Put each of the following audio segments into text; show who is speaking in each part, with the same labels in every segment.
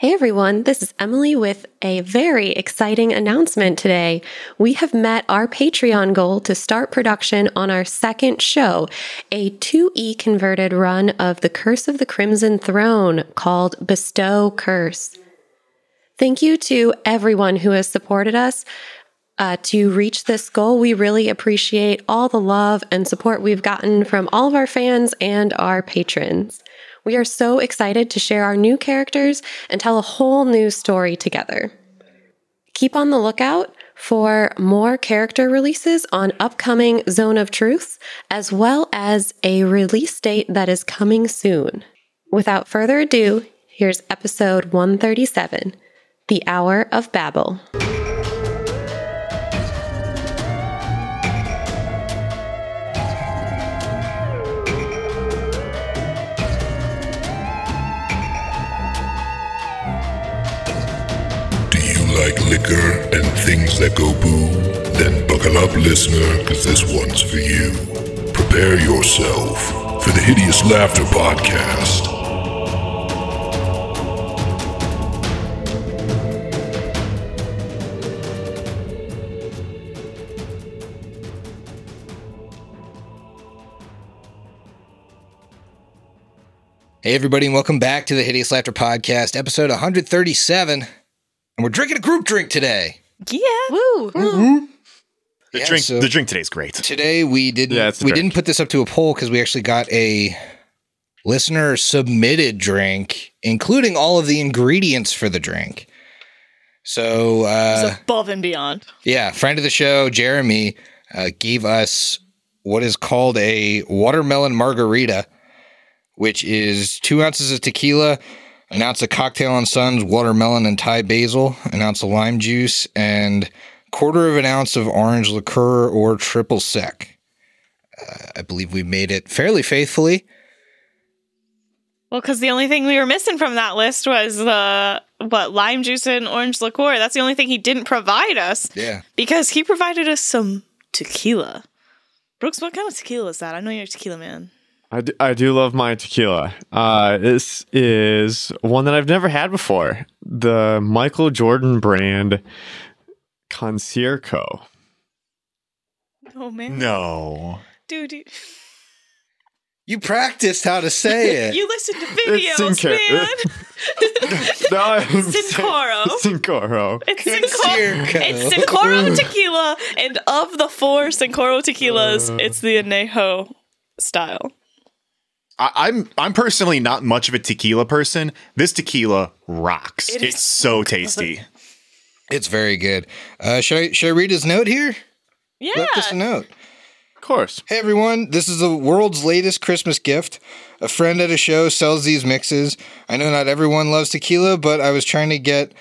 Speaker 1: Hey everyone, this is Emily with a very exciting announcement today. We have met our Patreon goal to start production on our second show, a 2E converted run of The Curse of the Crimson Throne called Bestow Curse. Thank you to everyone who has supported us. Uh, to reach this goal, we really appreciate all the love and support we've gotten from all of our fans and our patrons. We are so excited to share our new characters and tell a whole new story together. Keep on the lookout for more character releases on upcoming Zone of Truth, as well as a release date that is coming soon. Without further ado, here's episode 137 The Hour of
Speaker 2: Babble. Like liquor and things that go boo? Then buckle up, listener, because this one's for you. Prepare yourself for the Hideous Laughter Podcast.
Speaker 3: Hey, everybody, and welcome back to the Hideous Laughter Podcast, episode 137. And we're drinking a group drink today.
Speaker 4: Yeah.
Speaker 1: Woo!
Speaker 5: The
Speaker 3: Yeah,
Speaker 5: drink,
Speaker 3: so-
Speaker 5: the drink today's great.
Speaker 3: Today, we didn't
Speaker 5: Yeah,
Speaker 3: we
Speaker 5: drink.
Speaker 3: didn't put this up to a poll because we actually got a listener submitted drink, including all of the ingredients for the drink. So, uh,
Speaker 4: It's above and beyond.
Speaker 3: yeah, friend of the show, Jeremy, uh, gave us what is called a watermelon margarita, which is two ounces of tequila, an ounce of cocktail and Sons, watermelon and Thai basil, an ounce of lime juice, and quarter of an ounce of orange liqueur or triple sec. Uh, I believe we made it fairly faithfully.
Speaker 4: Well, because the only thing we were missing from that list was the what lime juice and orange liqueur. That's the only thing he didn't provide us
Speaker 3: Yeah.
Speaker 4: because he provided us some tequila. Brooks, what kind of tequila is that? I know you're a tequila man.
Speaker 6: I do, I do love my tequila. Uh, this is one that I've never had before. The Michael Jordan brand Concierco.
Speaker 4: Oh man,
Speaker 5: No.
Speaker 4: dude, you,
Speaker 3: You practiced how to say it.
Speaker 4: you listen to
Speaker 6: It's
Speaker 4: videos,
Speaker 6: Cinco-
Speaker 4: man.
Speaker 6: No, I'm
Speaker 4: Cincoro.
Speaker 6: Cincoro.
Speaker 4: It's
Speaker 3: Cincoro.
Speaker 4: It's Cincoro tequila, and of the four Cincoro tequilas, it's the anejo style.
Speaker 5: I, I'm I'm personally not much of a tequila person. This tequila rocks.
Speaker 4: It
Speaker 5: it's
Speaker 4: is
Speaker 5: so tasty.
Speaker 3: It's very good. Uh, should I should I read his note here?
Speaker 4: Yeah.
Speaker 3: Left us a note.
Speaker 6: Of course.
Speaker 3: Hey everyone, this is the world's latest Christmas gift. A friend at a show sells these mixes. I know not everyone loves tequila, but I was trying to get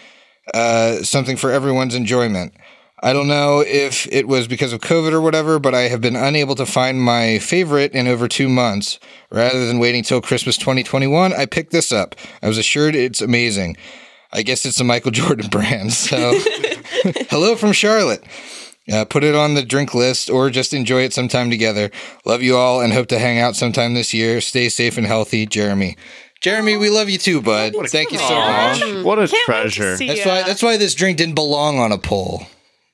Speaker 3: uh, something for everyone's enjoyment. I don't know if it was because of COVID or whatever, but I have been unable to find my favorite in over two months. Rather than waiting till Christmas 2021, I picked this up. I was assured it's amazing. I guess it's a Michael Jordan brand. So, hello from Charlotte. Uh, put it on the drink list or just enjoy it sometime together. Love you all and hope to hang out sometime this year. Stay safe and healthy, Jeremy. Jeremy, we love you too, bud. Thank you so much.
Speaker 6: What a
Speaker 4: Can't
Speaker 6: treasure.
Speaker 3: That's
Speaker 4: ya.
Speaker 3: why that's why this drink didn't belong on a poll.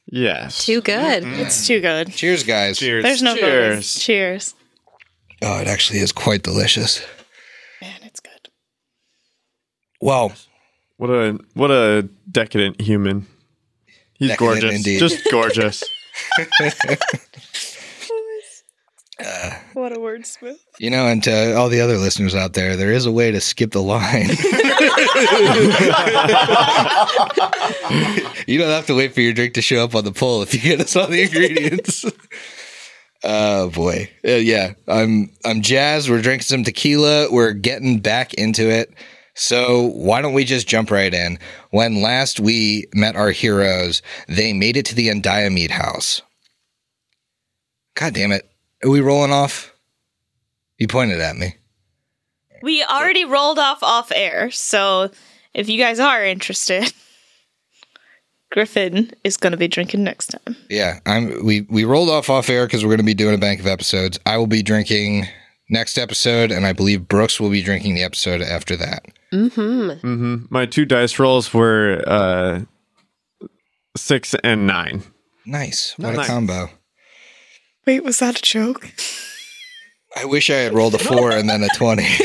Speaker 6: Yes.
Speaker 1: Too good. Mm-hmm.
Speaker 4: It's too good.
Speaker 3: Cheers, guys.
Speaker 5: Cheers.
Speaker 4: There's no
Speaker 6: Cheers.
Speaker 4: voters. Cheers.
Speaker 3: Oh, it actually is quite delicious.
Speaker 4: Man, it's good.
Speaker 3: Well,
Speaker 6: What a what a decadent human. He's
Speaker 3: Decadent
Speaker 6: gorgeous.
Speaker 3: indeed.
Speaker 6: Just gorgeous.
Speaker 4: What a wordsmith.
Speaker 3: you know, and to all the other listeners out there, there is a way to skip the line. you don't have to wait for your drink to show up on the poll if you get us all the ingredients. oh boy, Uh, yeah, I'm I'm jazzed. We're drinking some tequila. We're getting back into it. So why don't we just jump right in? When last we met our heroes, they made it to the Undiamede house. God damn it! Are we rolling off? You pointed at me.
Speaker 4: We already rolled off off air, so if you guys are interested, Griffin is going to be drinking next time.
Speaker 3: Yeah, I'm. We we rolled off off air because we're going to be doing a bank of episodes. I will be drinking next episode, and I believe Brooks will be drinking the episode after that.
Speaker 1: Mm-hmm.
Speaker 6: hmm My two dice rolls were uh, six and nine.
Speaker 3: Nice. What
Speaker 6: Nice.
Speaker 3: a combo.
Speaker 4: Wait, was that a joke?
Speaker 3: I wish I had rolled a four and then a 20.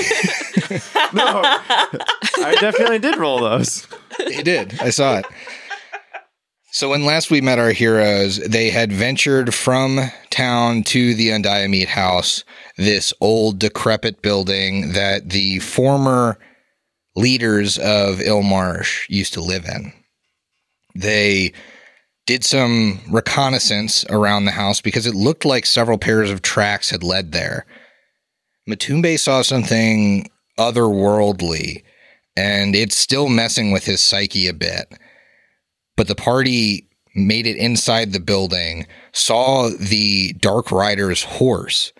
Speaker 6: No, I definitely did roll those.
Speaker 3: He did. I saw it. So when last we met our heroes, they had ventured from town to the Undiamede house, this old decrepit building that the former leaders of Ilmarsh used to live in. They did some reconnaissance around the house because it looked like several pairs of tracks had led there. Matumbe saw something otherworldly and it's still messing with his psyche a bit. But the party made it inside the building, saw the Dark Rider's horse,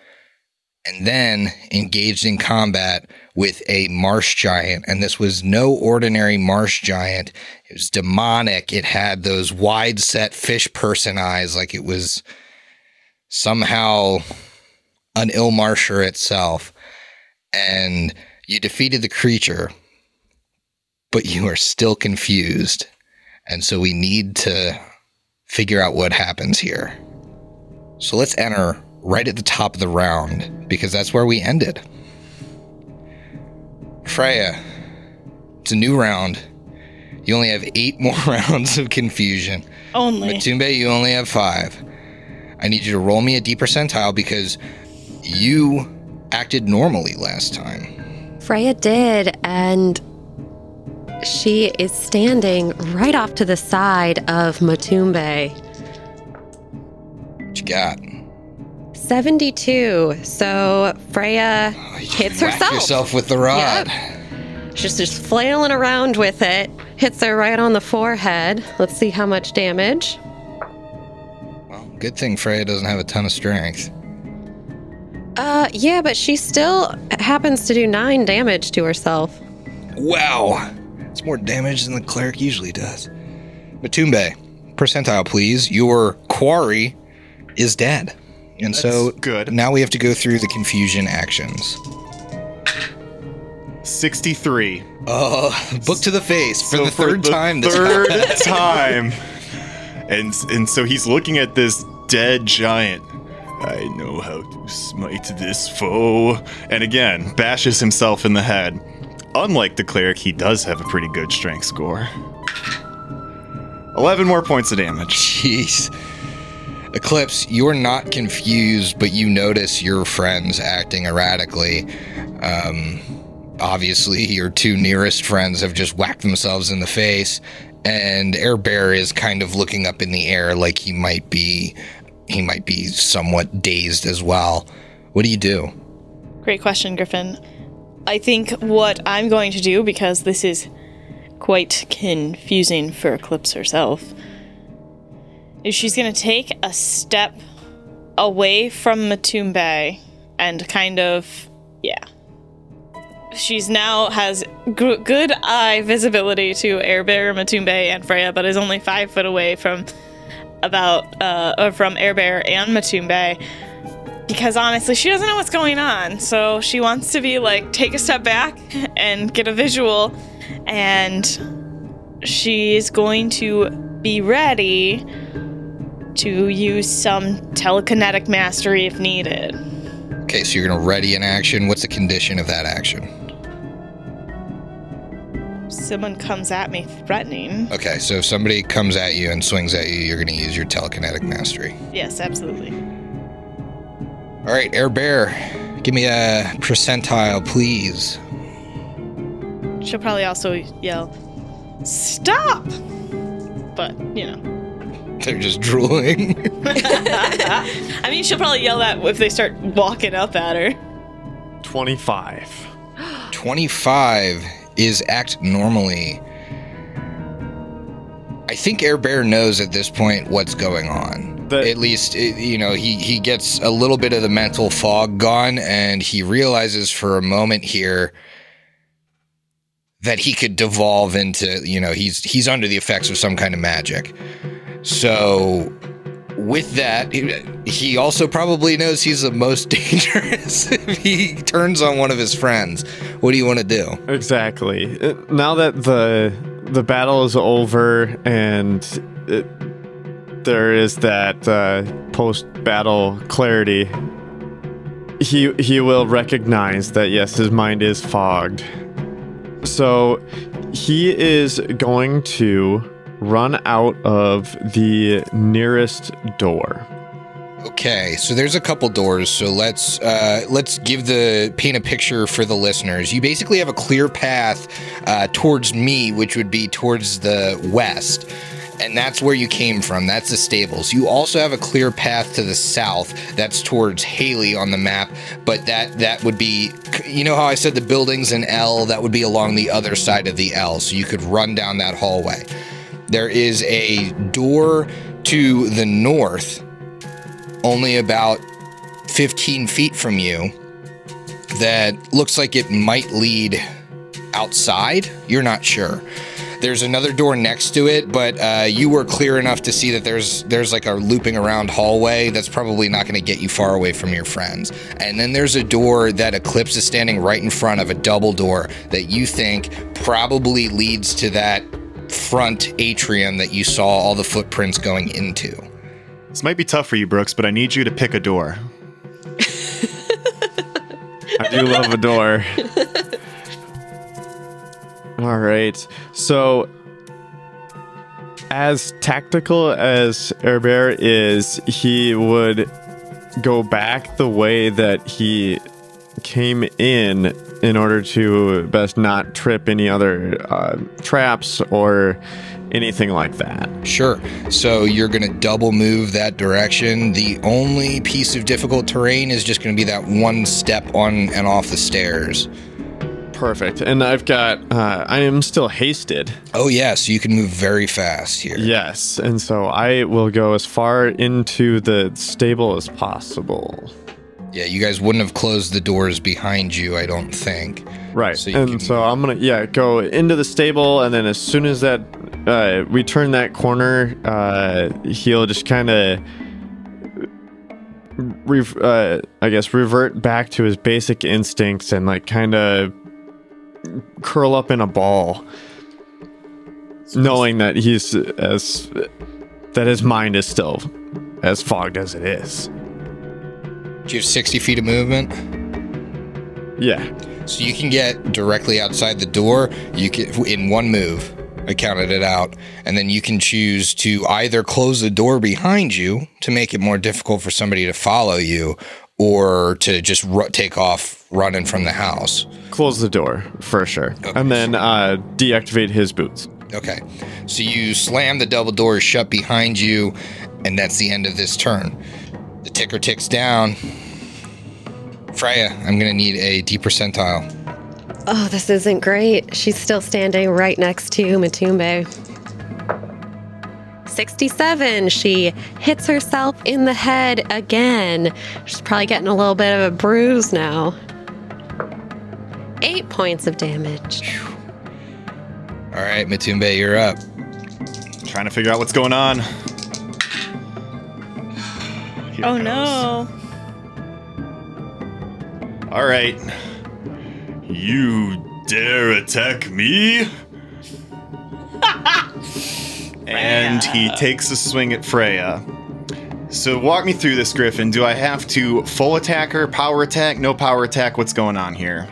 Speaker 3: and then engaged in combat with a marsh giant. And this was no ordinary marsh giant. It was demonic. It had those wide set fish person eyes, like it was somehow an ill marsher itself. And you defeated the creature, but you are still confused. And so we need to figure out what happens here. So let's enter right at the top of the round because that's where we ended. Freya, it's a new round. You only have eight more rounds of confusion.
Speaker 4: Only.
Speaker 3: Matumbe, you only have five. I need you to roll me a D percentile because you acted normally last time.
Speaker 1: Freya did, and she is standing right off to the side of Matumbe.
Speaker 3: What you got?
Speaker 1: 72. So Freya hits
Speaker 3: Whack
Speaker 1: herself.
Speaker 3: yourself with the rod.
Speaker 1: She's just flailing around with it. Hits her right on the forehead. Let's see how much damage.
Speaker 3: Well, good thing Freya doesn't have a ton of strength.
Speaker 1: Uh, yeah, but she still happens to do nine damage to herself.
Speaker 3: Wow. It's more damage than the cleric usually does. Matumbe, percentile, please. Your quarry is dead. And so
Speaker 5: good.
Speaker 3: now we have to go through the confusion actions.
Speaker 5: 63.
Speaker 3: Oh, book to the face for
Speaker 5: So
Speaker 3: the third time this
Speaker 5: third time. And and so he's looking at this dead giant. I know how to smite this foe. And again, bashes himself in the head. Unlike the cleric, he does have a pretty good strength score. 11 more points of damage.
Speaker 3: Jeez. Eclipse, you're not confused, but you notice your friends acting erratically. Um, obviously, your two nearest friends have just whacked themselves in the face, and Air Bear is kind of looking up in the air like he might be he might be somewhat dazed as well. What do you do?
Speaker 4: Great question, Griffin. I think what I'm going to do, because this is quite confusing for Eclipse herself, is she's going to take a step away from Matumbe and kind of, yeah. She's now has g- good eye visibility to Airbear, Matumbe, and Freya, but is only five foot away from about uh, from Airbear and Matumbe because honestly, she doesn't know what's going on. So she wants to be like, take a step back and get a visual. And she's going to be ready to use some telekinetic mastery if needed.
Speaker 3: Okay, so you're gonna ready an action. What's the condition of that action?
Speaker 4: Someone comes at me threatening.
Speaker 3: Okay, so if somebody comes at you and swings at you, you're gonna use your telekinetic mastery.
Speaker 4: Yes, absolutely.
Speaker 3: All right, Air Bear, give me a percentile, please.
Speaker 4: She'll probably also yell, Stop! But, you know.
Speaker 3: They're just drooling.
Speaker 4: I mean, she'll probably yell that if they start walking up at her.
Speaker 6: 25.
Speaker 3: 25 is act normally. I think Air Bear knows at this point what's going on.
Speaker 6: The-
Speaker 3: at least, it, you know, he, he gets a little bit of the mental fog gone and he realizes for a moment here that he could devolve into, you know, he's he's under the effects of some kind of magic. So with that, he, also probably knows he's the most dangerous if he turns on one of his friends. What do you want to do?
Speaker 6: Exactly. Uh, Now that the the battle is over and it, there is that uh, post battle clarity, he he will recognize that yes, his mind is fogged. So he is going to run out of the nearest door.
Speaker 3: Okay, so there's a couple doors. So let's uh, let's give the paint a picture for the listeners. You basically have a clear path uh, towards me, which would be towards the west, and that's where you came from. That's the stables. You also have a clear path to the south. That's towards Haley on the map, but that that would be, you know how I said the buildings in L. That would be along the other side of the L, so you could run down that hallway. There is a door to the north only about 15 feet from you that looks like it might lead outside. You're not sure. There's another door next to it, but uh, you were clear enough to see that there's there's like a looping around hallway that's probably not going to get you far away from your friends. And then there's a door that Eclipse is standing right in front of, a double door that you think probably leads to that front atrium that you saw all the footprints going into.
Speaker 5: This might be tough for you, Brooks, but I need you to pick a door.
Speaker 6: I do love a door. All right. So, as tactical as Air Bear is, he would go back the way that he came in in order to best not trip any other uh, traps or anything like that.
Speaker 3: Sure. So you're going to double move that direction. The only piece of difficult terrain is just going to be that one step on and off the stairs.
Speaker 6: Perfect. And I've got, uh, I am still hasted.
Speaker 3: Oh, yeah. So you can move very fast here.
Speaker 6: Yes, and so I will go as far into the stable as possible.
Speaker 3: Yeah, you guys wouldn't have closed the doors behind you, I don't think.
Speaker 6: Right,
Speaker 3: So
Speaker 6: and
Speaker 3: can-
Speaker 6: so I'm gonna yeah go into the stable, and then as soon as that uh, we turn that corner, uh, he'll just kind of. Re- uh, I guess revert back to his basic instincts and like kind of curl up in a ball, knowing that he's as that his mind is still as fogged as it is.
Speaker 3: Do you have 60 feet of movement?
Speaker 6: Yeah,
Speaker 3: So you can get directly outside the door. You can in one move. I counted it out, and then you can choose to either close the door behind you to make it more difficult for somebody to follow you, or to just ru- take off running from the house.
Speaker 6: close the door for sure, and then uh, deactivate his boots.
Speaker 3: Okay, so you slam the double doors shut behind you, and that's the end of this turn. The ticker ticks down. Freya, I'm gonna need a D percentile.
Speaker 1: Oh, this isn't great. She's still standing right next to Matumbe. 67. She hits herself in the head again. She's probably getting a little bit of a bruise now. Eight points of damage.
Speaker 3: All right, Matumbe, you're up.
Speaker 5: Trying to figure out what's going on. Here
Speaker 4: Oh
Speaker 5: goes.
Speaker 4: no.
Speaker 5: All right. You dare attack me? and he takes a swing at Freya. So walk me through this, Griffin. Do I have to full attack her, power attack, no power attack? What's going on here?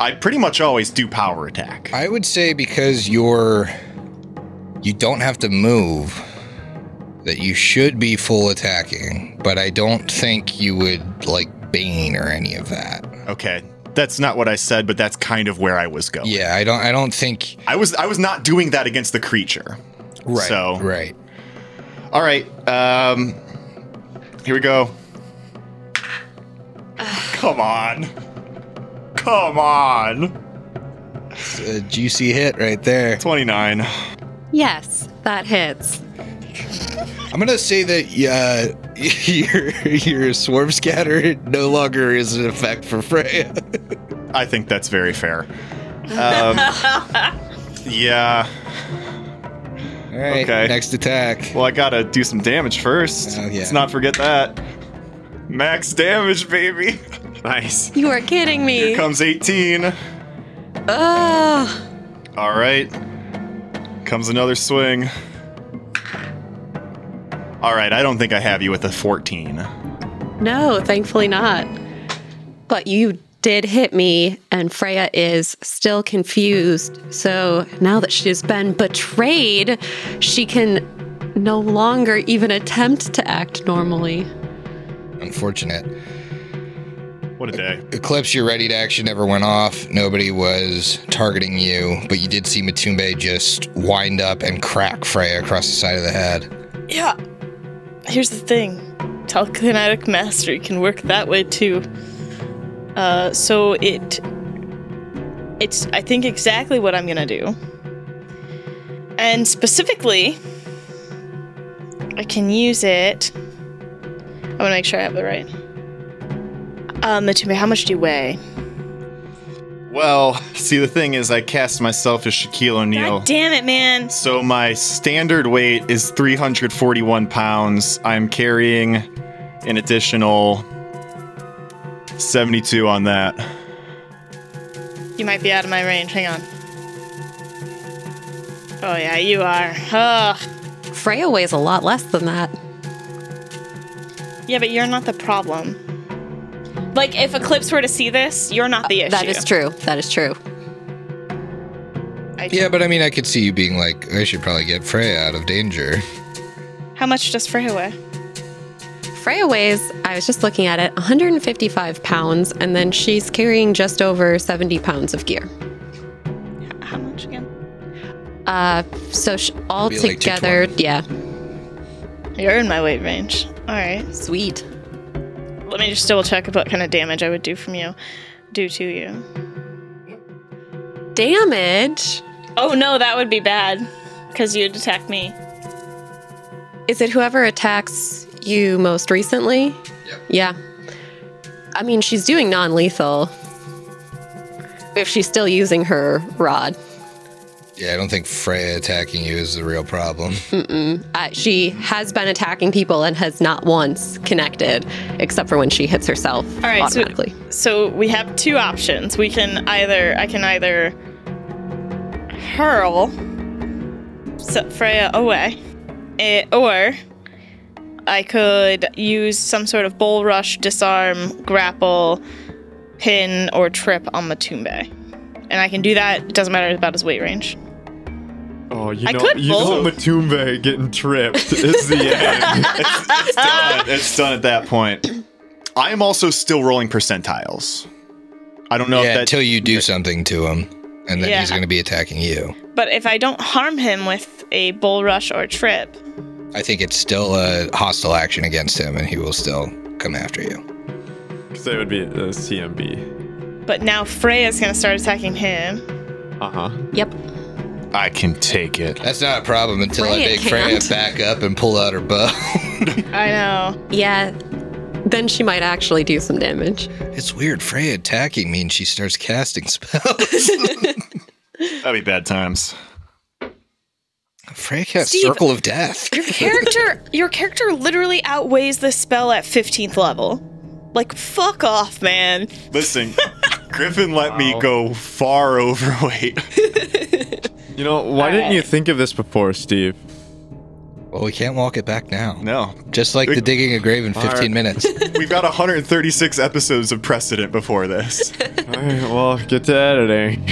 Speaker 5: I pretty much always do power attack.
Speaker 3: I would say because you're you don't have to move that you should be full attacking, but I don't think you would like Bane or any of that.
Speaker 5: Okay. That's not what I said, but that's kind of where I was going.
Speaker 3: Yeah, I don't I don't think
Speaker 5: I was I was not doing that against the creature.
Speaker 3: right.
Speaker 5: So-
Speaker 3: right.
Speaker 5: All right. Um here we go. Come on. Come on.
Speaker 3: A juicy hit right there.
Speaker 5: 29.
Speaker 1: Yes, that hits.
Speaker 3: I'm gonna say that uh, your your swarm scatter no longer is an effect for Freya.
Speaker 5: I think that's very fair. Um, yeah.
Speaker 3: All right.
Speaker 5: Okay.
Speaker 3: Next attack.
Speaker 5: Well, I gotta do some damage first.
Speaker 3: Oh, yeah.
Speaker 5: Let's not forget that. Max damage, baby.
Speaker 6: Nice.
Speaker 1: You are kidding me.
Speaker 5: Here comes 18.
Speaker 1: Ugh.
Speaker 5: All right. Comes another swing. All right, I don't think I have you with a 14.
Speaker 1: No, thankfully not. But you did hit me, and Freya is still confused. So now that she has been betrayed, she can no longer even attempt to act normally.
Speaker 3: Unfortunate.
Speaker 5: What a day.
Speaker 3: Eclipse, your ready to action never went off. Nobody was targeting you, but you did see Matumbe just wind up and crack Freya across the side of the head.
Speaker 4: Yeah. Here's the thing telekinetic mastery can work that way too. Uh, so it. It's, I think, exactly what I'm gonna do. And specifically, I can use it. I wanna make sure I have the right. Um, Matumbe, how much do you weigh?
Speaker 5: Well, see, the thing is, I cast myself as Shaquille O'Neal.
Speaker 4: God damn it, man.
Speaker 5: So my standard weight is 341 pounds. I'm carrying an additional 72 on that.
Speaker 4: You might be out of my range. Hang on. Oh, yeah, you are. Ugh.
Speaker 1: Freya weighs a lot less than that.
Speaker 4: Yeah, but you're not the problem. Like, if Eclipse were to see this, you're not the issue.
Speaker 1: That is true. That is true.
Speaker 4: I
Speaker 3: Yeah, but I mean, I could see you being like, I should probably get Freya out of danger.
Speaker 4: How much does Freya weigh?
Speaker 1: Freya weighs, I was just looking at it, 155 pounds, and then she's carrying just over 70 pounds of gear.
Speaker 4: How much again?
Speaker 1: Uh, so sh- all
Speaker 3: Be like
Speaker 1: together, yeah,
Speaker 4: You're in my weight range. All right.
Speaker 1: sweet.
Speaker 4: Let me just double check what kind of damage I would do from you, do to you.
Speaker 1: Damage.
Speaker 4: Oh no, that would be bad, because you'd attack me.
Speaker 1: Is it whoever attacks you most recently?
Speaker 3: Yep.
Speaker 1: Yeah. I mean, she's doing non lethal. If she's still using her rod.
Speaker 3: Yeah, I don't think Freya attacking you is the real problem.
Speaker 1: Uh, she has been attacking people and has not once connected, except for when she hits herself
Speaker 4: All right, so-
Speaker 1: automatically.
Speaker 4: So we have two options. We can either I can either hurl S- Freya away, eh, or I could use some sort of bull rush, disarm, grapple, pin, or trip on Matumbe. And I can do that. It doesn't matter about his weight range.
Speaker 6: Oh, you
Speaker 4: I
Speaker 6: know,
Speaker 4: could
Speaker 6: you know
Speaker 4: both.
Speaker 6: Matumbe getting tripped is the end.
Speaker 5: It's done. it's done at that point. I am also still rolling percentiles. I don't know
Speaker 3: yeah,
Speaker 5: if that.
Speaker 3: until you do something to him, and then
Speaker 4: Yeah.
Speaker 3: he's going to be attacking you.
Speaker 4: But if I don't harm him with a bull rush or trip,
Speaker 3: I think it's still a hostile action against him, and he will still come after you.
Speaker 6: Because that would be the CMB.
Speaker 4: but now Freya's gonna start attacking him.
Speaker 6: Uh huh.
Speaker 1: Yep.
Speaker 5: I can take it.
Speaker 3: That's not a problem until I make Freya
Speaker 1: can't.
Speaker 3: back up and pull out her bow.
Speaker 4: I know.
Speaker 1: Yeah. Then she might actually do some damage.
Speaker 3: it's weird. Freya attacking means she starts casting spells.
Speaker 5: That'd be bad times.
Speaker 3: Freya casts
Speaker 4: Steve.
Speaker 3: Circle of Death.
Speaker 4: Your character, your character literally outweighs the spell at 15th level. Like, fuck off, man.
Speaker 5: Listen, Griffin let me go far overweight.
Speaker 6: You know, why didn't you think of this before, Steve?
Speaker 3: Well, we can't walk it back now.
Speaker 5: No.
Speaker 3: Just like the digging a grave in 15
Speaker 6: Alright.
Speaker 3: minutes.
Speaker 5: We've got 136 episodes of precedent before this.
Speaker 6: All right, well, get to editing.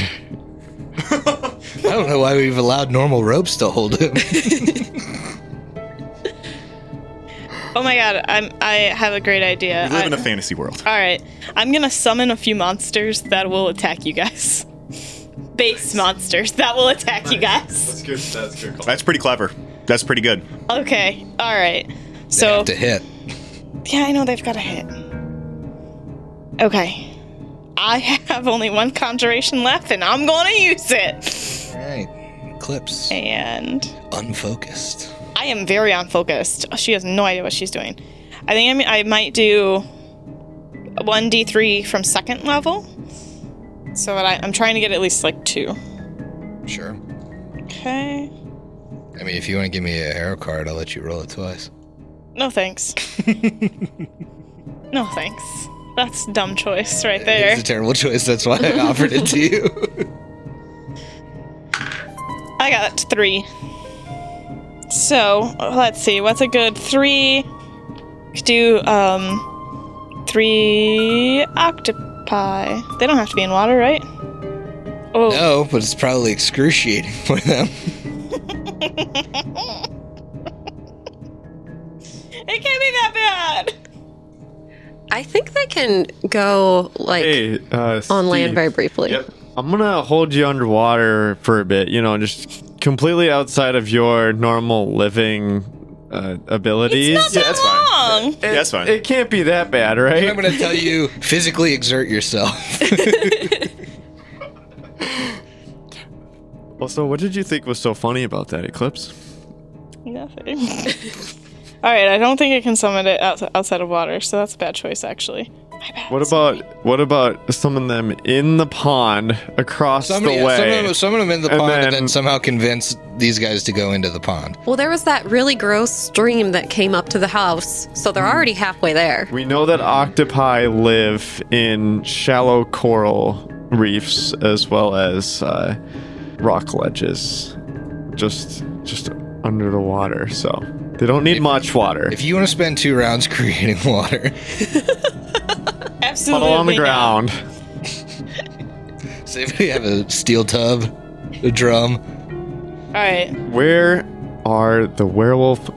Speaker 3: I don't know why we've allowed normal ropes to hold him.
Speaker 4: Oh my god, I'm, I have a great idea.
Speaker 5: We live
Speaker 4: I-
Speaker 5: in a fantasy world.
Speaker 4: all right, I'm gonna summon a few monsters that will attack you guys. Base monsters that will attack you guys.
Speaker 6: good. That's good.
Speaker 5: That's pretty clever. That's pretty good.
Speaker 4: Okay, all right.
Speaker 3: They
Speaker 4: So
Speaker 3: have to hit.
Speaker 4: yeah, I know they've got a hit. Okay, I have only one conjuration left, and I'm gonna use it.
Speaker 3: All right. Eclipse.
Speaker 4: And
Speaker 3: Unfocused.
Speaker 4: I am very unfocused. She has no idea what she's doing. I think I, mean, I might do one d3 from second level, so I, I'm trying to get at least like two.
Speaker 3: Sure.
Speaker 4: Okay.
Speaker 3: I mean, if you want to give me a hero card, I'll let you roll it twice.
Speaker 4: No thanks. no thanks. That's a dumb choice right there.
Speaker 3: It's a terrible choice. That's why I offered it to you.
Speaker 4: I got three. So let's see. What's a good three? Could do um three octopi. They don't have to be in water, right? Oh,
Speaker 3: no, but it's probably excruciating for them.
Speaker 4: it can't be that bad.
Speaker 1: I think they can go like
Speaker 6: Hey, uh,
Speaker 1: on land very briefly.
Speaker 5: Yep.
Speaker 6: I'm gonna hold you underwater for a bit. You know, just completely outside of your normal living uh, abilities.
Speaker 4: It's not
Speaker 5: Yeah, that's fine.
Speaker 4: Long.
Speaker 6: It-
Speaker 5: that's fine.
Speaker 6: It can't be that bad, right?
Speaker 3: I'm going to tell you physically exert yourself.
Speaker 6: Also, what did you think was so funny about that eclipse?
Speaker 4: Nothing. All right, I don't think I can summon it outside of water, so that's a bad choice, actually. My bad.
Speaker 6: What about what about some of them in the pond across
Speaker 3: Somebody,
Speaker 6: the way?
Speaker 3: some, of them, some of them in the
Speaker 6: And
Speaker 3: pond and
Speaker 6: then-
Speaker 3: then somehow convince these guys to go into the pond.
Speaker 1: Well, there was that really gross stream that came up to the house, so they're already halfway there.
Speaker 6: We know that octopi live in shallow coral reefs as well as uh, rock ledges, just just under the water. So they don't need much water.
Speaker 3: If you want to spend two rounds creating water,
Speaker 4: Absolutely.
Speaker 6: Puddle on the ground.
Speaker 3: say if we have a steel tub, a drum.
Speaker 4: All right.
Speaker 6: Where are the werewolf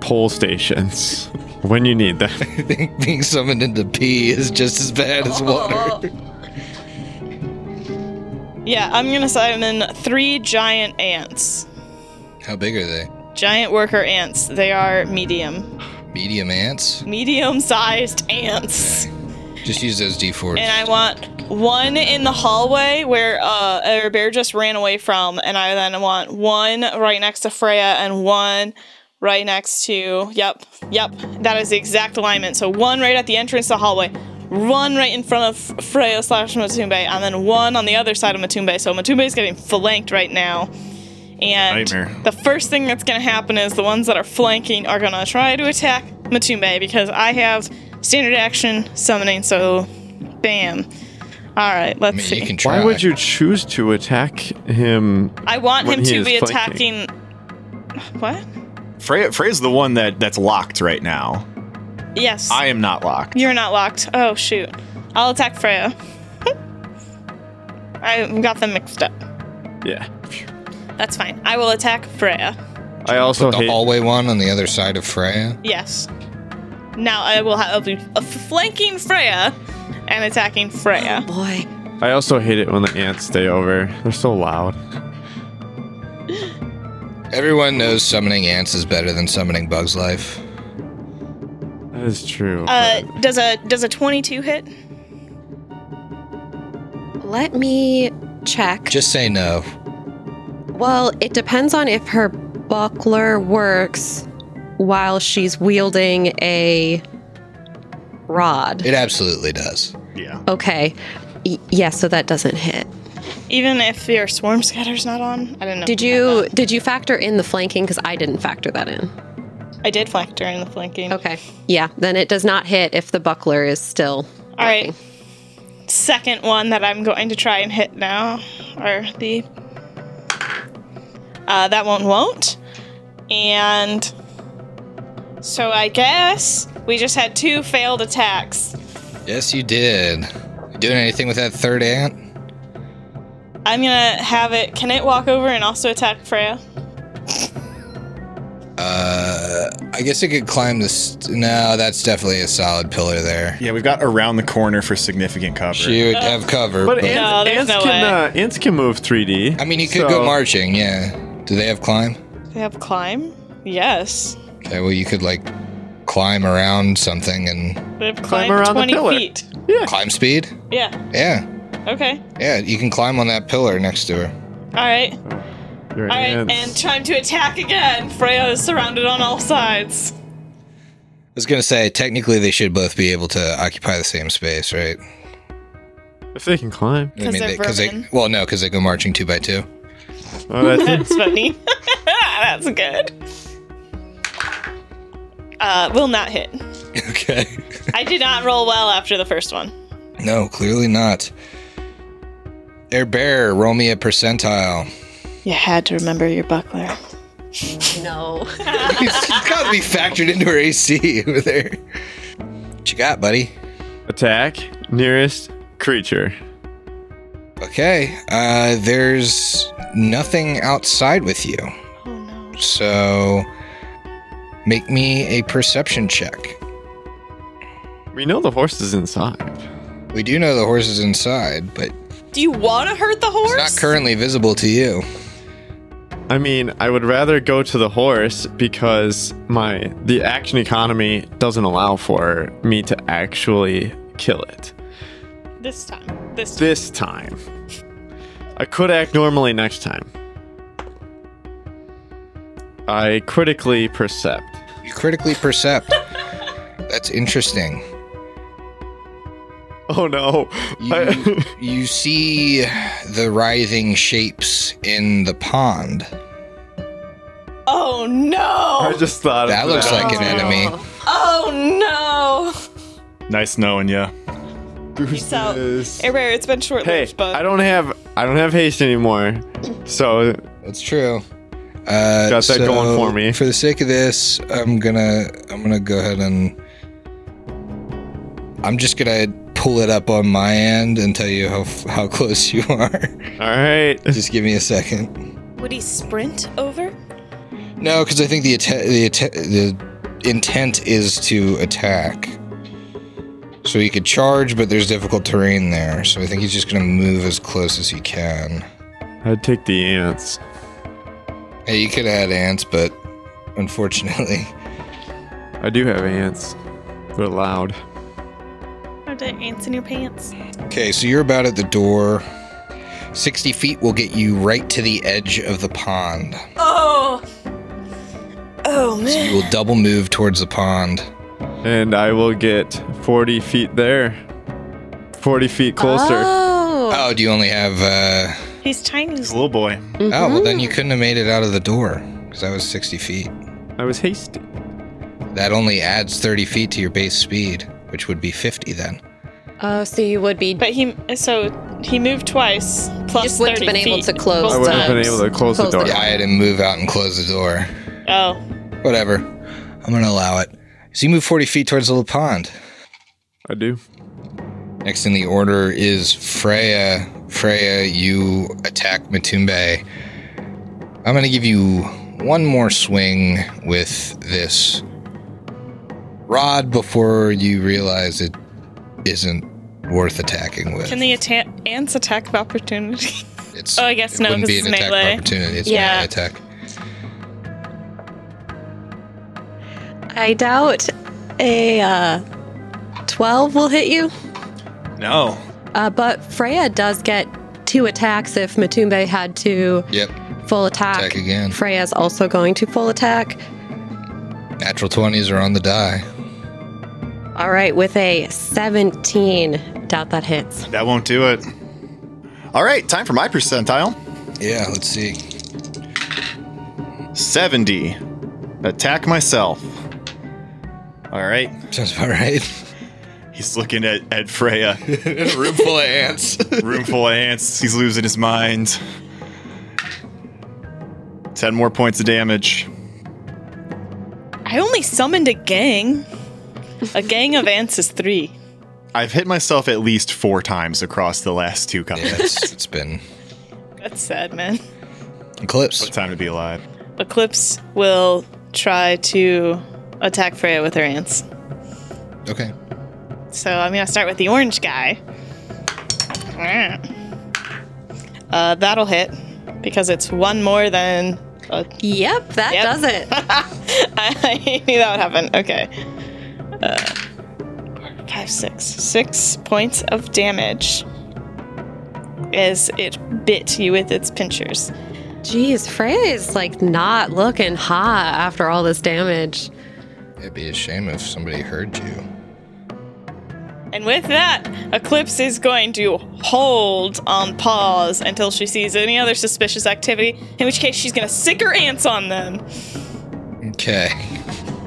Speaker 6: pole stations when you need them?
Speaker 3: I think being summoned into pee is just as bad as water.
Speaker 4: Yeah, I'm gonna summon three giant ants.
Speaker 3: How big are they?
Speaker 4: Giant worker ants. They are medium.
Speaker 3: Medium ants?
Speaker 4: Medium sized ants.
Speaker 3: Just use those d4s.
Speaker 4: And I want one in the hallway where uh, Airbear just ran away from, and I then want one right next to Freya and one right next to. Yep, yep, that is the exact alignment. So one right at the entrance to the hallway, one right in front of Freya slash Matumbe, and then one on the other side of Matumbe. So Matumbe is getting flanked right now. And the first thing that's going to happen is the ones that are flanking are going to try to attack Matumbe because I have standard action summoning. So, bam. All right, let's
Speaker 3: I mean,
Speaker 4: see.
Speaker 3: can.
Speaker 6: Why would you choose to attack him?
Speaker 4: I want
Speaker 6: when
Speaker 4: him
Speaker 6: he
Speaker 4: to be
Speaker 6: flanking?
Speaker 4: attacking. What?
Speaker 5: Freya, Freya's the one that that's locked right now.
Speaker 4: Yes.
Speaker 5: I am not locked.
Speaker 4: You're not locked. Oh shoot. I'll attack Freya. I got them mixed up.
Speaker 6: Yeah.
Speaker 4: That's fine. I will attack Freya.
Speaker 6: I also
Speaker 3: the
Speaker 6: hate.
Speaker 3: hallway one on the other side of Freya?
Speaker 4: Yes. Now I will have I'll be uh, flanking Freya and attacking Freya.
Speaker 1: Boy,
Speaker 6: I also hate it when the ants stay over. They're so loud.
Speaker 3: Everyone knows summoning ants is better than summoning Bug's Life.
Speaker 6: That is true.
Speaker 4: Uh,
Speaker 6: but-
Speaker 4: does a does a 22 hit?
Speaker 1: let me check.
Speaker 3: Just say no.
Speaker 1: Well, it depends on if her buckler works while she's wielding a rod.
Speaker 3: It absolutely does.
Speaker 5: Yeah.
Speaker 1: Okay. Y- yeah, so that doesn't hit.
Speaker 4: Even if your swarm scatter's not on? I don't know.
Speaker 1: Did you did you factor in the flanking cuz I didn't factor that in.
Speaker 4: I did factor in the flanking.
Speaker 1: Okay. Yeah, then it does not hit if the buckler is still
Speaker 4: All right. Second one that I'm going to try and hit now, are the uh, that one won't, and so I guess we just had two failed attacks.
Speaker 3: Yes, you did. You doing anything with that third ant?
Speaker 4: I'm gonna have it. Can it walk over and also attack Freya?
Speaker 3: Uh, I guess it could climb this. No, that's definitely a solid pillar there.
Speaker 5: Yeah, we've got around the corner for significant cover.
Speaker 3: She would have cover.
Speaker 6: but
Speaker 3: But,
Speaker 6: ants,
Speaker 4: No,
Speaker 6: ants
Speaker 4: no
Speaker 6: can uh, ants can move 3D.
Speaker 3: I mean, he could
Speaker 6: so-
Speaker 3: go marching, yeah. Do they have climb?
Speaker 4: They have climb. Yes,
Speaker 3: Okay, well, you could, like, climb around something and
Speaker 4: they have
Speaker 6: Climb
Speaker 4: climb,
Speaker 6: around the
Speaker 4: 20
Speaker 6: pillar.
Speaker 4: feet.
Speaker 3: climb speed?
Speaker 4: Yeah.
Speaker 3: Yeah.
Speaker 4: Okay.
Speaker 3: Yeah, you can climb on that pillar next to her.
Speaker 4: All right.
Speaker 6: Your
Speaker 4: All right. And time to attack again. Freya is surrounded on all sides.
Speaker 3: I was gonna say, technically, they should both be able to occupy the same space, right?
Speaker 6: if they can climb.
Speaker 3: I
Speaker 4: 'Cause they're
Speaker 3: they, 'cause they, well, no, because they go marching two by two.
Speaker 6: Oh, that's
Speaker 4: That's funny. That's good. Uh, will not hit.
Speaker 3: Okay.
Speaker 4: I did not roll well after the first one.
Speaker 3: No, clearly not. Air Bear, roll me a percentile.
Speaker 4: You had to remember your buckler.
Speaker 1: No.
Speaker 3: it's got to be factored into her AC over there. What you got, buddy?
Speaker 6: Attack nearest creature.
Speaker 3: Okay. Uh, there's nothing outside with you.
Speaker 4: Oh no.
Speaker 3: So make me a perception check.
Speaker 6: We know the horse is inside.
Speaker 3: We do know the horse is inside, but
Speaker 4: Do you want to hurt the horse?
Speaker 3: it's not currently visible to you.
Speaker 6: I mean, I would rather go to the horse because my the action economy doesn't allow for me to actually kill it
Speaker 4: This time. This time.
Speaker 6: this time. I could act normally next time. I critically percept.
Speaker 3: You critically percept. That's interesting.
Speaker 6: Oh no.
Speaker 3: You, you see the writhing shapes in the pond.
Speaker 4: Oh no!
Speaker 6: I just thought
Speaker 3: That
Speaker 6: of
Speaker 3: looks like an oh, enemy.
Speaker 4: Oh no!
Speaker 5: Nice knowing you.
Speaker 4: No! Peace out. Air Bear, it's been short
Speaker 6: Hey,
Speaker 4: but
Speaker 6: I don't have I don't have haste anymore. So
Speaker 3: That's true. Uh,
Speaker 6: Got that
Speaker 3: so
Speaker 6: going for me.
Speaker 3: For the sake of this, I'm gonna I'm gonna go ahead and I'm just gonna pull it up on my end and tell you how f- how close you are.
Speaker 6: all right.
Speaker 3: just give me a second.
Speaker 4: would he sprint over?
Speaker 3: No, because I think the atta- the atta- the intent is to attack. So he could charge, but there's difficult terrain there. So I think he's just gonna move as close as he can.
Speaker 6: I'd take the ants.
Speaker 3: Hey, you could have had ants, but unfortunately,
Speaker 6: I do have ants. They're loud.
Speaker 4: Are there ants in your pants?
Speaker 3: Okay, so you're about at the door. 60 feet will get you right to the edge of the pond.
Speaker 4: Oh! Oh man.
Speaker 3: So You will double move towards the pond.
Speaker 6: And I will get 40 feet there. 40 feet closer.
Speaker 1: Oh.
Speaker 3: Oh, do you only have. uh
Speaker 4: He's tiny.
Speaker 5: He's a little boy.
Speaker 3: Oh, well, then you couldn't have made it out of the door because that was 60 feet.
Speaker 6: I was hasty.
Speaker 3: That only adds 30 feet to your base speed, which would be 50 then.
Speaker 1: Oh, so you would be
Speaker 4: But he so he moved twice plus
Speaker 1: just wouldn't
Speaker 4: 30
Speaker 1: have been able
Speaker 4: feet
Speaker 1: to close
Speaker 4: both
Speaker 6: I wouldn't have been
Speaker 4: times.
Speaker 6: able to close,
Speaker 1: Close
Speaker 6: the
Speaker 1: the
Speaker 6: door.
Speaker 3: Yeah, I had him move out and close the door.
Speaker 4: Oh,
Speaker 3: Whatever. I'm going to allow it. So you move 40 feet towards the little pond.
Speaker 6: I do.
Speaker 3: Next in the order is Freya. Freya, you attack Matumbe. I'm going to give you one more swing with this rod before you realize it isn't worth attacking with.
Speaker 4: can the atta- ants attack of opportunity?
Speaker 3: It's,
Speaker 4: Oh, I guess
Speaker 3: it
Speaker 4: no,
Speaker 3: wouldn't
Speaker 4: 'cause
Speaker 3: be an
Speaker 4: it's
Speaker 3: attack
Speaker 4: melee.
Speaker 3: opportunity. It's
Speaker 4: Yeah.
Speaker 3: melee attack.
Speaker 1: I doubt a uh, 12 will hit you.
Speaker 5: No.
Speaker 1: Uh, but Freya does get two attacks if Matumbe had to
Speaker 3: Yep.
Speaker 1: full attack.
Speaker 3: Attack again.
Speaker 1: Freya's also going to full attack.
Speaker 3: Natural 20s are on the die.
Speaker 1: All right, with a 17. Doubt that hits.
Speaker 5: That won't do it. All right, time for my percentile.
Speaker 3: Yeah, let's see.
Speaker 5: 70. Attack myself. All right.
Speaker 3: Sounds about right.
Speaker 5: He's looking at, at Freya.
Speaker 3: In a room full of ants.
Speaker 5: Room full of ants. He's losing his mind. 10 more points of damage.
Speaker 4: I only summoned a gang. A gang of ants is three.
Speaker 5: I've hit myself at least four times across the last two
Speaker 3: yeah, it's, it's been
Speaker 4: That's sad, man.
Speaker 3: Eclipse.
Speaker 5: What time to be alive?
Speaker 4: Eclipse will try to attack Freya with her ants.
Speaker 3: Okay.
Speaker 4: So I'm gonna start with the orange guy. Uh, that'll hit because it's one more than. Uh,
Speaker 1: Yep, that
Speaker 4: Yep.
Speaker 1: does it.
Speaker 4: I knew that would happen. Okay. Uh, five, six, six points of damage as it bit you with its pinchers.
Speaker 1: Jeez, Freya is like not looking hot after all this damage.
Speaker 3: It'd be a shame if somebody heard you.
Speaker 4: And with that, Eclipse is going to hold on pause until she sees any other suspicious activity, in which case she's going to sick her ants on them.
Speaker 3: Okay.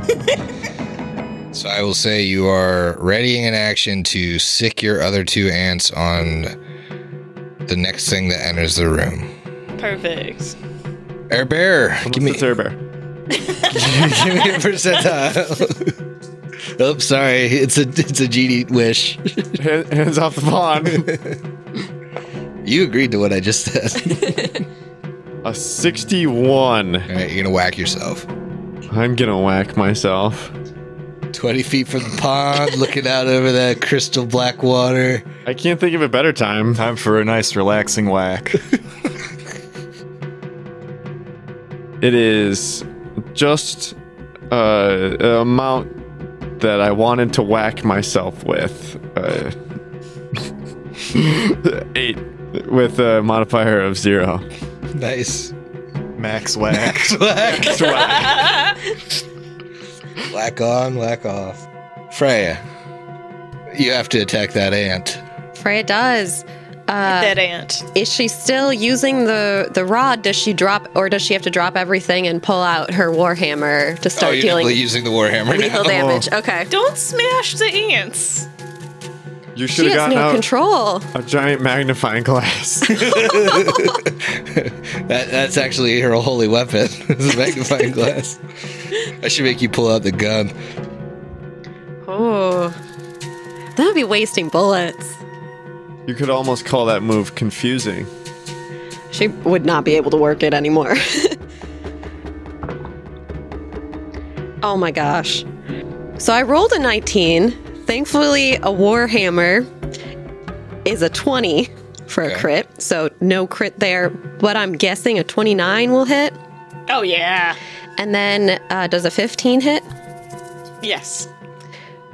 Speaker 3: so I will say you are readying an action to sick your other two ants on the next thing that enters the room.
Speaker 4: Perfect.
Speaker 3: Air Bear, give me,
Speaker 6: What's Air Bear?
Speaker 3: Give me a percentile. oh, sorry, it's a it's a genie wish.
Speaker 6: Hands off the pawn.
Speaker 3: You agreed to what I just said.
Speaker 6: A 61.
Speaker 3: All right, you're gonna whack yourself.
Speaker 6: I'm gonna whack myself.
Speaker 3: 20 feet from the pond, looking out over that crystal black water.
Speaker 6: I can't think of a better time.
Speaker 5: Time for a nice relaxing whack.
Speaker 6: It is just uh, an amount that I wanted to whack myself with. Uh, eight with a modifier of zero.
Speaker 3: Nice.
Speaker 5: Max whack.
Speaker 3: Whack. whack on, whack off. Freya, you have to attack that ant.
Speaker 1: Freya does. Uh,
Speaker 4: Dead ant.
Speaker 1: is she still using the the rod? Does she drop, or does she have to drop everything and pull out her warhammer to
Speaker 3: Oh,
Speaker 1: start
Speaker 3: you're
Speaker 1: dealing
Speaker 3: using the warhammer
Speaker 1: lethal
Speaker 3: now.
Speaker 1: damage? Okay.
Speaker 4: Don't smash the ants.
Speaker 6: You should have
Speaker 1: has
Speaker 6: gotten
Speaker 1: no
Speaker 6: out
Speaker 1: control.
Speaker 6: a giant magnifying glass.
Speaker 3: That, that's actually her holy weapon. it's a magnifying glass. I should make you pull out the gun.
Speaker 1: Oh, that would be wasting bullets.
Speaker 6: You could almost call that move confusing.
Speaker 1: She would not be able to work it anymore. oh my gosh. So I rolled a 19. Thankfully, a Warhammer is a 20 for a crit. So no crit there, but I'm guessing a 29 will hit.
Speaker 4: Oh, yeah.
Speaker 1: And then uh, does a 15 hit?
Speaker 4: Yes.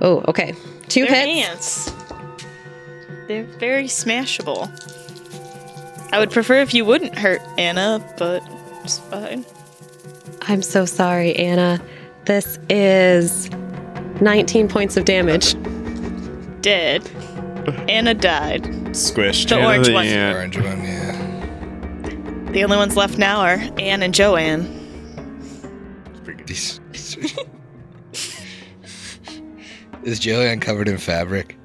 Speaker 1: Oh, okay. 2
Speaker 4: They're
Speaker 1: hits.
Speaker 4: ants. They're very smashable. I would prefer if you wouldn't hurt Anna, but it's fine.
Speaker 1: I'm so sorry, Anna. This is 19 points of damage.
Speaker 4: Dead. Anna died.
Speaker 5: Squished.
Speaker 4: The
Speaker 6: Anna
Speaker 4: orange
Speaker 6: the
Speaker 4: one.
Speaker 6: ant.
Speaker 3: Orange one, yeah.
Speaker 4: The only ones left now are Anne and Joanne.
Speaker 3: Is Joanne covered in fabric?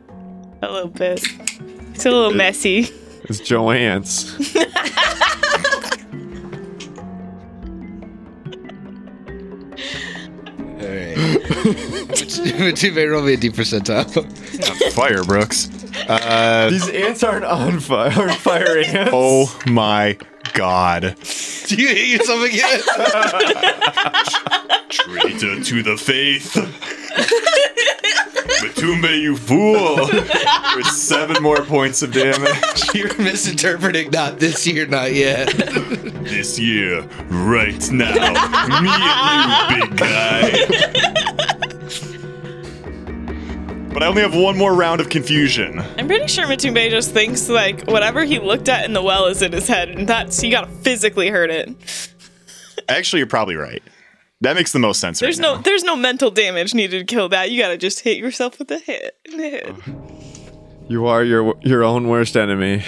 Speaker 4: A little bit. It's a little messy.
Speaker 6: It's Joanne's.
Speaker 3: Alright. Two may roll me a deep percentile.
Speaker 5: Fire, Brooks. Uh,
Speaker 6: These ants aren't on fire. Fire ants.
Speaker 5: oh my god.
Speaker 3: Do you hit yourself again?
Speaker 5: Traitor to the faith. Matumbe, you fool. For seven more points of damage
Speaker 3: You're misinterpreting not this year, not yet.
Speaker 5: this year, right now. Me and you, big guy. But I only have one more round of confusion.
Speaker 4: I'm pretty sure Matumbe just thinks like whatever he looked at in the well is in his head, and that's you gotta physically hurt it.
Speaker 5: Actually, you're probably right. That makes the most sense
Speaker 4: There's
Speaker 5: right
Speaker 4: no
Speaker 5: now.
Speaker 4: there's no mental damage needed to kill that. You gotta just hit yourself with a hit in.
Speaker 6: You are your your own worst enemy.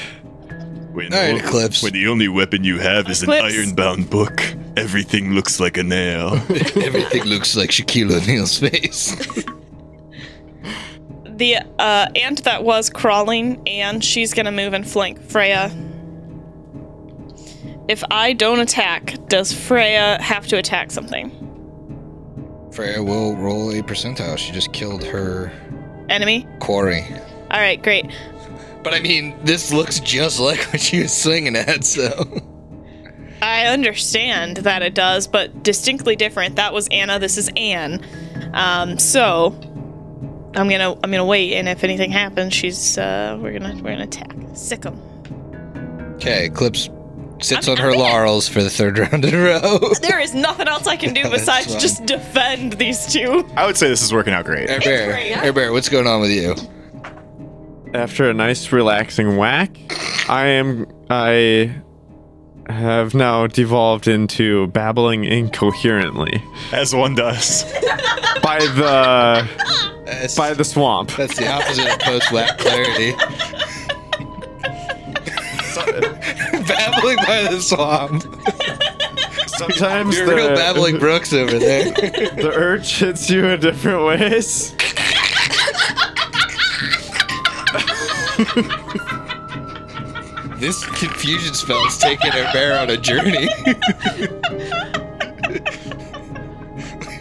Speaker 5: When,
Speaker 3: All right, Eclipse.
Speaker 5: when the only weapon you have is an
Speaker 4: Eclipse.
Speaker 5: iron-bound book, everything looks like a nail.
Speaker 3: Everything looks like Shaquille O'Neal's face.
Speaker 4: The uh, ant that was crawling, and she's gonna move and flank Freya. If I don't attack, does Freya have to attack something?
Speaker 3: Freya will roll a percentile. She just killed her
Speaker 4: Enemy?
Speaker 3: quarry.
Speaker 4: All right, great.
Speaker 3: But I mean, this looks just like what she was swinging at, so.
Speaker 4: I understand that it does, but distinctly different. That was Anna. This is Anne. Um, so I'm gonna I'm gonna wait, and if anything happens, she's uh, we're gonna we're gonna attack. Sick 'em.
Speaker 3: Okay, Eclipse sits
Speaker 4: I'm-
Speaker 3: on her
Speaker 4: I'm in.
Speaker 3: laurels for the third round in a row.
Speaker 4: There is nothing else I can do besides
Speaker 3: fine.
Speaker 4: just defend these two.
Speaker 5: I would say this is working out great.
Speaker 3: Air Bear, Air Bear, what's going on with you?
Speaker 6: After a nice relaxing whack, I am I have now devolved into babbling incoherently
Speaker 5: As one does.
Speaker 6: by the
Speaker 3: That's,
Speaker 6: by the swamp.
Speaker 3: that's the opposite of post whack clarity. babbling by the swamp.
Speaker 6: Sometimes
Speaker 3: You're
Speaker 6: the,
Speaker 3: real babbling Brooks over there.
Speaker 6: the urge hits you in different ways.
Speaker 3: this confusion spell is taking our bear on a journey.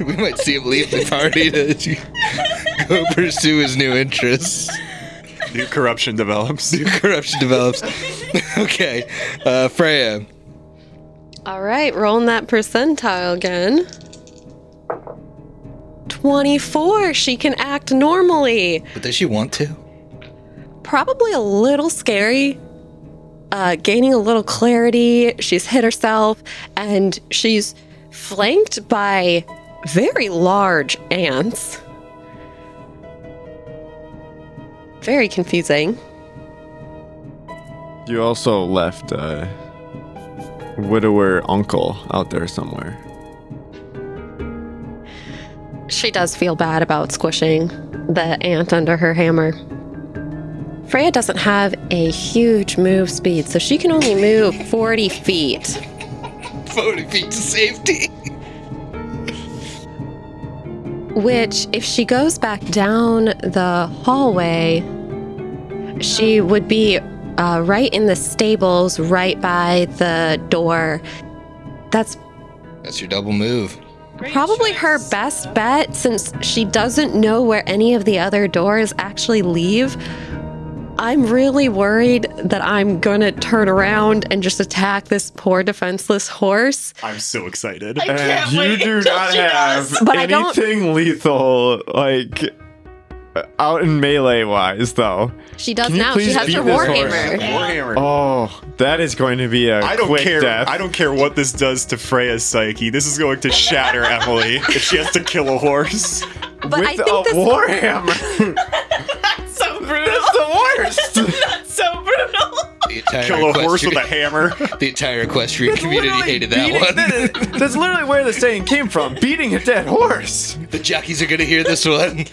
Speaker 3: we might see him leave the party to go pursue his new interests.
Speaker 5: New corruption develops.
Speaker 3: New corruption develops. okay, uh, Freya.
Speaker 1: All right, rolling that percentile again. 24. She can act normally.
Speaker 3: But does she want to?
Speaker 1: Probably a little scary. Uh, gaining a little clarity. She's hit herself and she's flanked by very large ants. Very confusing.
Speaker 6: You also left a widower uncle out there somewhere.
Speaker 1: She does feel bad about squishing the ant under her hammer. Freya doesn't have a huge move speed, so she can only move 40 feet.
Speaker 3: 40 feet to safety.
Speaker 1: Which, if she goes back down the hallway, she would be uh, right in the stables, right by the door. That's
Speaker 3: That's your double move.
Speaker 1: probably her best bet since she doesn't know where any of the other doors actually leave. I'm really worried that I'm gonna turn around and just attack this poor defenseless horse.
Speaker 5: I'm so excited.
Speaker 4: I can't
Speaker 6: And you do
Speaker 4: until
Speaker 6: not
Speaker 4: she
Speaker 6: have
Speaker 4: does.
Speaker 1: But I don't-
Speaker 6: anything lethal, like out in melee wise, though.
Speaker 1: She does
Speaker 6: Can
Speaker 1: now. She has
Speaker 6: beat
Speaker 1: her warhammer.
Speaker 5: Warhammer.
Speaker 6: Oh, that is going to be a
Speaker 5: I don't
Speaker 6: quick
Speaker 5: care.
Speaker 6: death.
Speaker 5: I don't care what this does to Freya's psyche. This is going to shatter Emily if she has to kill a horse.
Speaker 1: But
Speaker 6: With
Speaker 1: I think
Speaker 6: a
Speaker 1: this
Speaker 6: warhammer.
Speaker 4: so brutal.
Speaker 6: the worst.
Speaker 4: That's so brutal.
Speaker 3: The entire
Speaker 5: Kill a horse with a
Speaker 3: equestrian-
Speaker 5: hammer.
Speaker 3: The entire equestrian community hated that
Speaker 6: beating-
Speaker 3: one.
Speaker 6: that- That's literally where the saying came from. Beating a dead horse.
Speaker 3: the jockeys are gonna hear this one.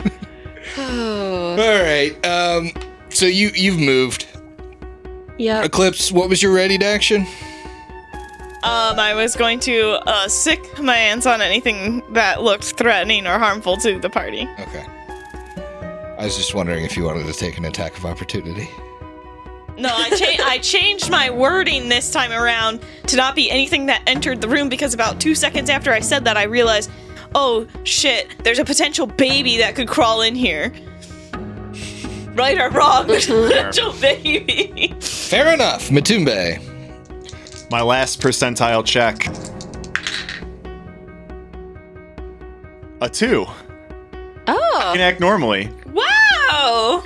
Speaker 3: All right. Um. So you you've moved.
Speaker 1: Yeah.
Speaker 3: Eclipse. What was your ready to action?
Speaker 4: Um, I was going to uh, sick my hands on anything that looked threatening or harmful to the party.
Speaker 3: Okay. I was just wondering if you wanted to take an attack of opportunity.
Speaker 4: No, I, cha- I changed my wording this time around to not be anything that entered the room because about two seconds after I said that, I realized, oh shit, there's a potential baby that could crawl in here. Right or wrong, there's a potential baby.
Speaker 3: Fair enough, Matumbe.
Speaker 5: My last percentile check. A two.
Speaker 1: Oh,
Speaker 5: Can act normally.
Speaker 4: wow!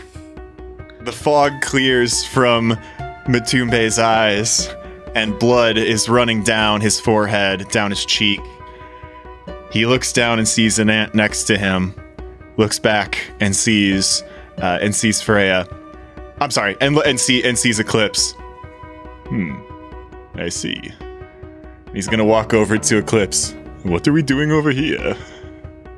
Speaker 5: The fog clears from Matumbe's eyes, and blood is running down his forehead, down his cheek. He looks down and sees an ant next to him. Looks back and sees uh, and sees Freya. I'm sorry, and and see and sees Eclipse. Hmm. I see. He's gonna walk over to Eclipse. What are we doing over here?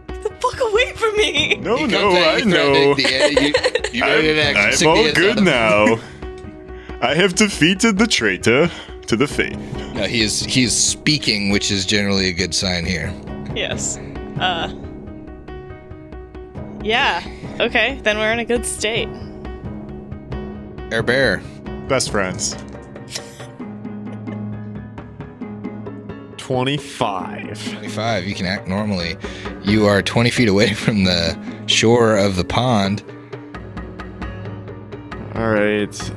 Speaker 4: The fuck away from me!
Speaker 5: No,
Speaker 3: You
Speaker 5: no, I know.
Speaker 3: threatened the- you, you made an action.
Speaker 5: I'm, I'm all good
Speaker 3: on
Speaker 5: now. I have defeated the traitor to the faith.
Speaker 3: No, he is he is speaking, which is generally a good sign here.
Speaker 4: Yes. Uh. Yeah. Okay, then we're in a good state.
Speaker 3: Air Bear.
Speaker 5: Best friends.
Speaker 6: 25.
Speaker 3: 25. You can act normally. You are 20 feet away from the shore of the pond.
Speaker 6: All right.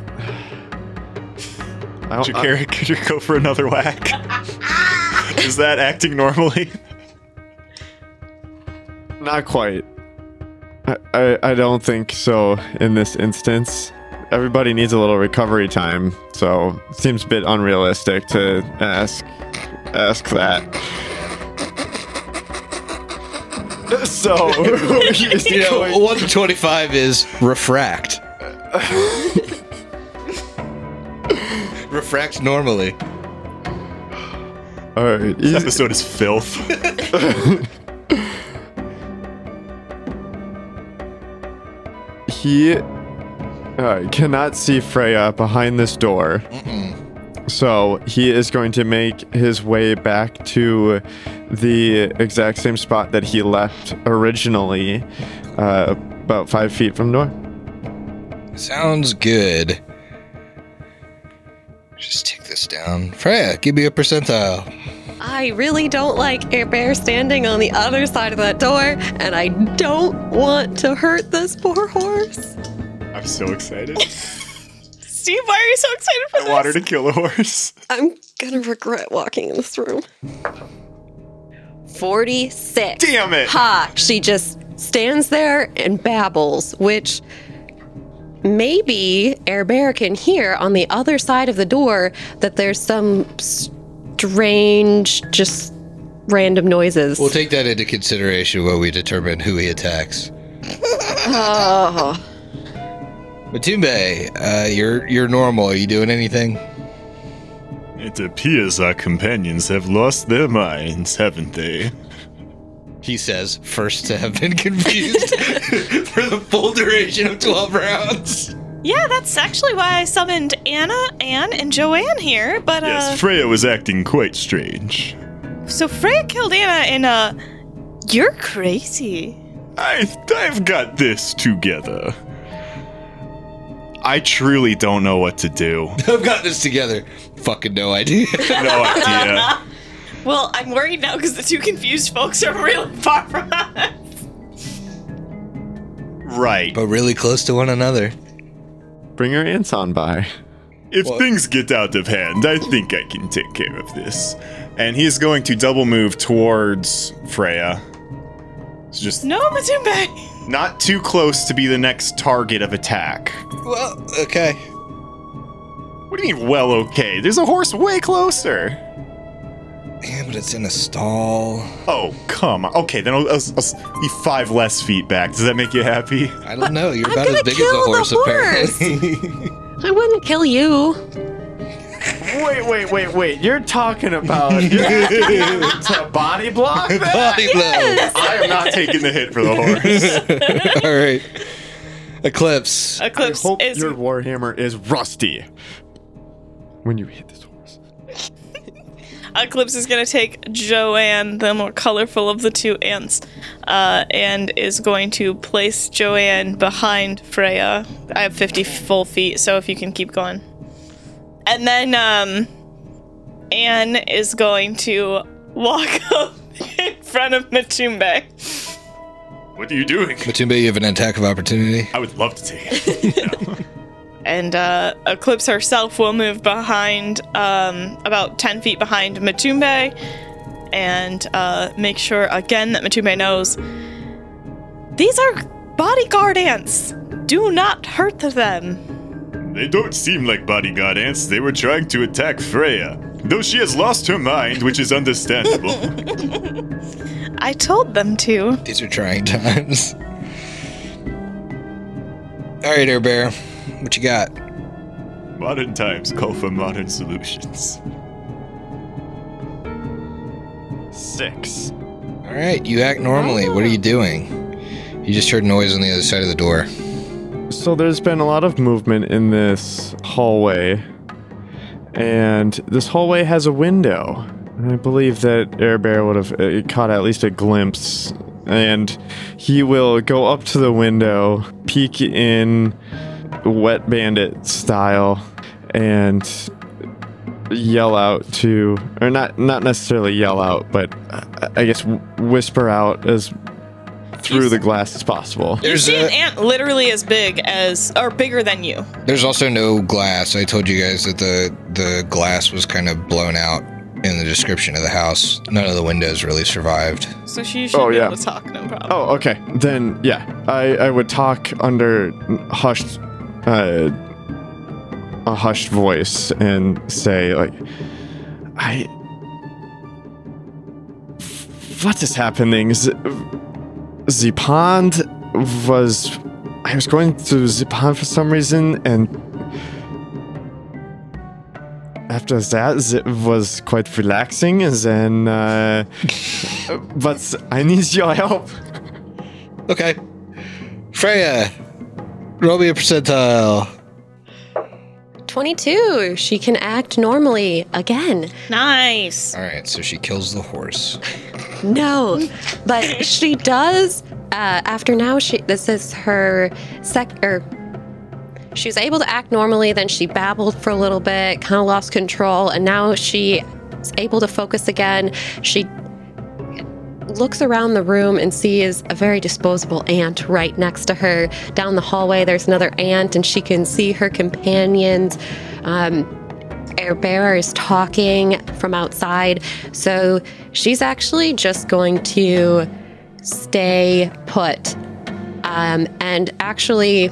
Speaker 6: I don't, I,
Speaker 5: could you go for another whack? Is that acting normally?
Speaker 6: Not quite. I, I, I don't think so in this instance. Everybody needs a little recovery time, so it seems a bit unrealistic to ask ask that. So,
Speaker 3: You know, 1 to 25 is refract. refract normally.
Speaker 6: all right,
Speaker 5: This
Speaker 6: easy-
Speaker 5: episode is filth.
Speaker 6: He uh, cannot see Freya behind this door. So he is going to make his way back to the exact same spot that he left originally, uh, about five feet from the door.
Speaker 3: Sounds good. Just take this down. Freya, give me a percentile.
Speaker 1: I really don't like Air Bear standing on the other side of that door, and I don't want to hurt this poor horse.
Speaker 5: I'm so excited.
Speaker 4: Steve, why are you so excited for
Speaker 5: I
Speaker 4: this?
Speaker 5: want her to kill a horse.
Speaker 1: I'm gonna regret walking in this room. 46.
Speaker 5: Damn it!
Speaker 1: Ha! She just stands there and babbles, which maybe Air Bear can hear on the other side of the door that there's some strange, just random noises.
Speaker 3: We'll take that into consideration when we determine who he attacks.
Speaker 1: oh.
Speaker 3: Matumbe, uh, you're you're normal. Are you doing anything?
Speaker 5: It appears our companions have lost their minds, haven't they?
Speaker 3: He says, first to have been confused for the full duration of 12 rounds.
Speaker 4: Yeah, that's actually why I summoned Anna, Anne, and Joanne here. But uh,
Speaker 5: Yes, Freya was acting quite strange.
Speaker 4: so Freya killed Anna, and uh, you're crazy.
Speaker 5: I, I've got this together. I truly don't know what to do.
Speaker 3: I've got this together. Fucking no idea.
Speaker 5: No idea.
Speaker 4: Well, I'm worried now because the two confused folks are really far from us.
Speaker 5: Right.
Speaker 3: but really close to one another.
Speaker 6: Bring your ants on by.
Speaker 5: If
Speaker 3: What?
Speaker 5: things get out of hand, I think I can take care of this. And he's going to double move towards Freya. It's just
Speaker 4: No, Matumbe.
Speaker 5: not too close to be the next target of attack.
Speaker 3: Well, okay.
Speaker 5: What do you mean, well, okay? There's a horse way closer.
Speaker 3: Yeah, but it's in a stall.
Speaker 5: Oh, come on. Okay, then I'll, I'll, I'll be five less feet back. Does that make you happy?
Speaker 3: I don't know. You're about as big as a horse,
Speaker 1: horse.
Speaker 3: apparently.
Speaker 1: I wouldn't kill you.
Speaker 6: Wait, wait, wait, wait. You're talking about you're to body block that?
Speaker 3: Body blow.
Speaker 5: I am not taking the hit for the horse.
Speaker 3: All right. Eclipse.
Speaker 6: I
Speaker 4: Eclipse
Speaker 6: hope
Speaker 4: is
Speaker 6: your warhammer is rusty when you hit this horse.
Speaker 4: Eclipse is gonna take Joanne, the more colorful of the two ants, uh, and is going to place Joanne behind Freya. I have 50 full feet, so if you can keep going. And then um, Anne is going to walk up in front of Matumbe.
Speaker 5: What are you doing?
Speaker 3: Matumbe, you have an attack of opportunity.
Speaker 5: I would love to take it.
Speaker 4: And uh, Eclipse herself will move behind, um, about 10 feet behind Matumbe, and uh, make sure again that Matumbe knows these are bodyguard ants. Do not hurt them.
Speaker 5: They don't seem like bodyguard ants. They were trying to attack Freya. Though she has lost her mind, which is understandable.
Speaker 4: I told them to.
Speaker 3: These are trying times. All right, Air Bear. What you got?
Speaker 5: modern times call for modern solutions.
Speaker 6: Six.
Speaker 3: All right, you act normally. What are you doing? You just heard noise on the other side of the door.
Speaker 6: So there's been a lot of movement in this hallway, and this hallway has a window. And I believe that Air Bear would have uh, caught at least a glimpse, and he will go up to the window, peek in, wet bandit style, and yell out to, or not not necessarily yell out, but uh, I guess whisper out as through the glass as possible.
Speaker 4: You
Speaker 3: There's
Speaker 4: see an
Speaker 3: a,
Speaker 4: ant literally as big as, or bigger than you.
Speaker 3: there's also no glass. I told you guys that the the glass was kind of blown out in the description of the house. None of the windows really survived.
Speaker 4: So she should
Speaker 6: Oh,
Speaker 4: be
Speaker 6: yeah.
Speaker 4: able to talk, no problem.
Speaker 6: Oh, okay. Then yeah, I I would talk under hushed, uh, a hushed voice and say like, I. What is happening? Z- the pond was. I was going to the pond for some reason, and after that, it was quite relaxing. And then, uh, but I need your help.
Speaker 3: Okay. Freya, Roll me a percentile.
Speaker 1: 22. She can act normally again.
Speaker 4: Nice.
Speaker 3: All right, so she kills the horse.
Speaker 1: No, but she does. Uh, after now, she this is her sec. Or she was able to act normally. Then she babbled for a little bit, kind of lost control, and now she is able to focus again. She looks around the room and sees a very disposable ant right next to her. Down the hallway, there's another ant, and she can see her companions. Um, Air Bearer is talking from outside, so she's actually just going to stay put. Um, and actually,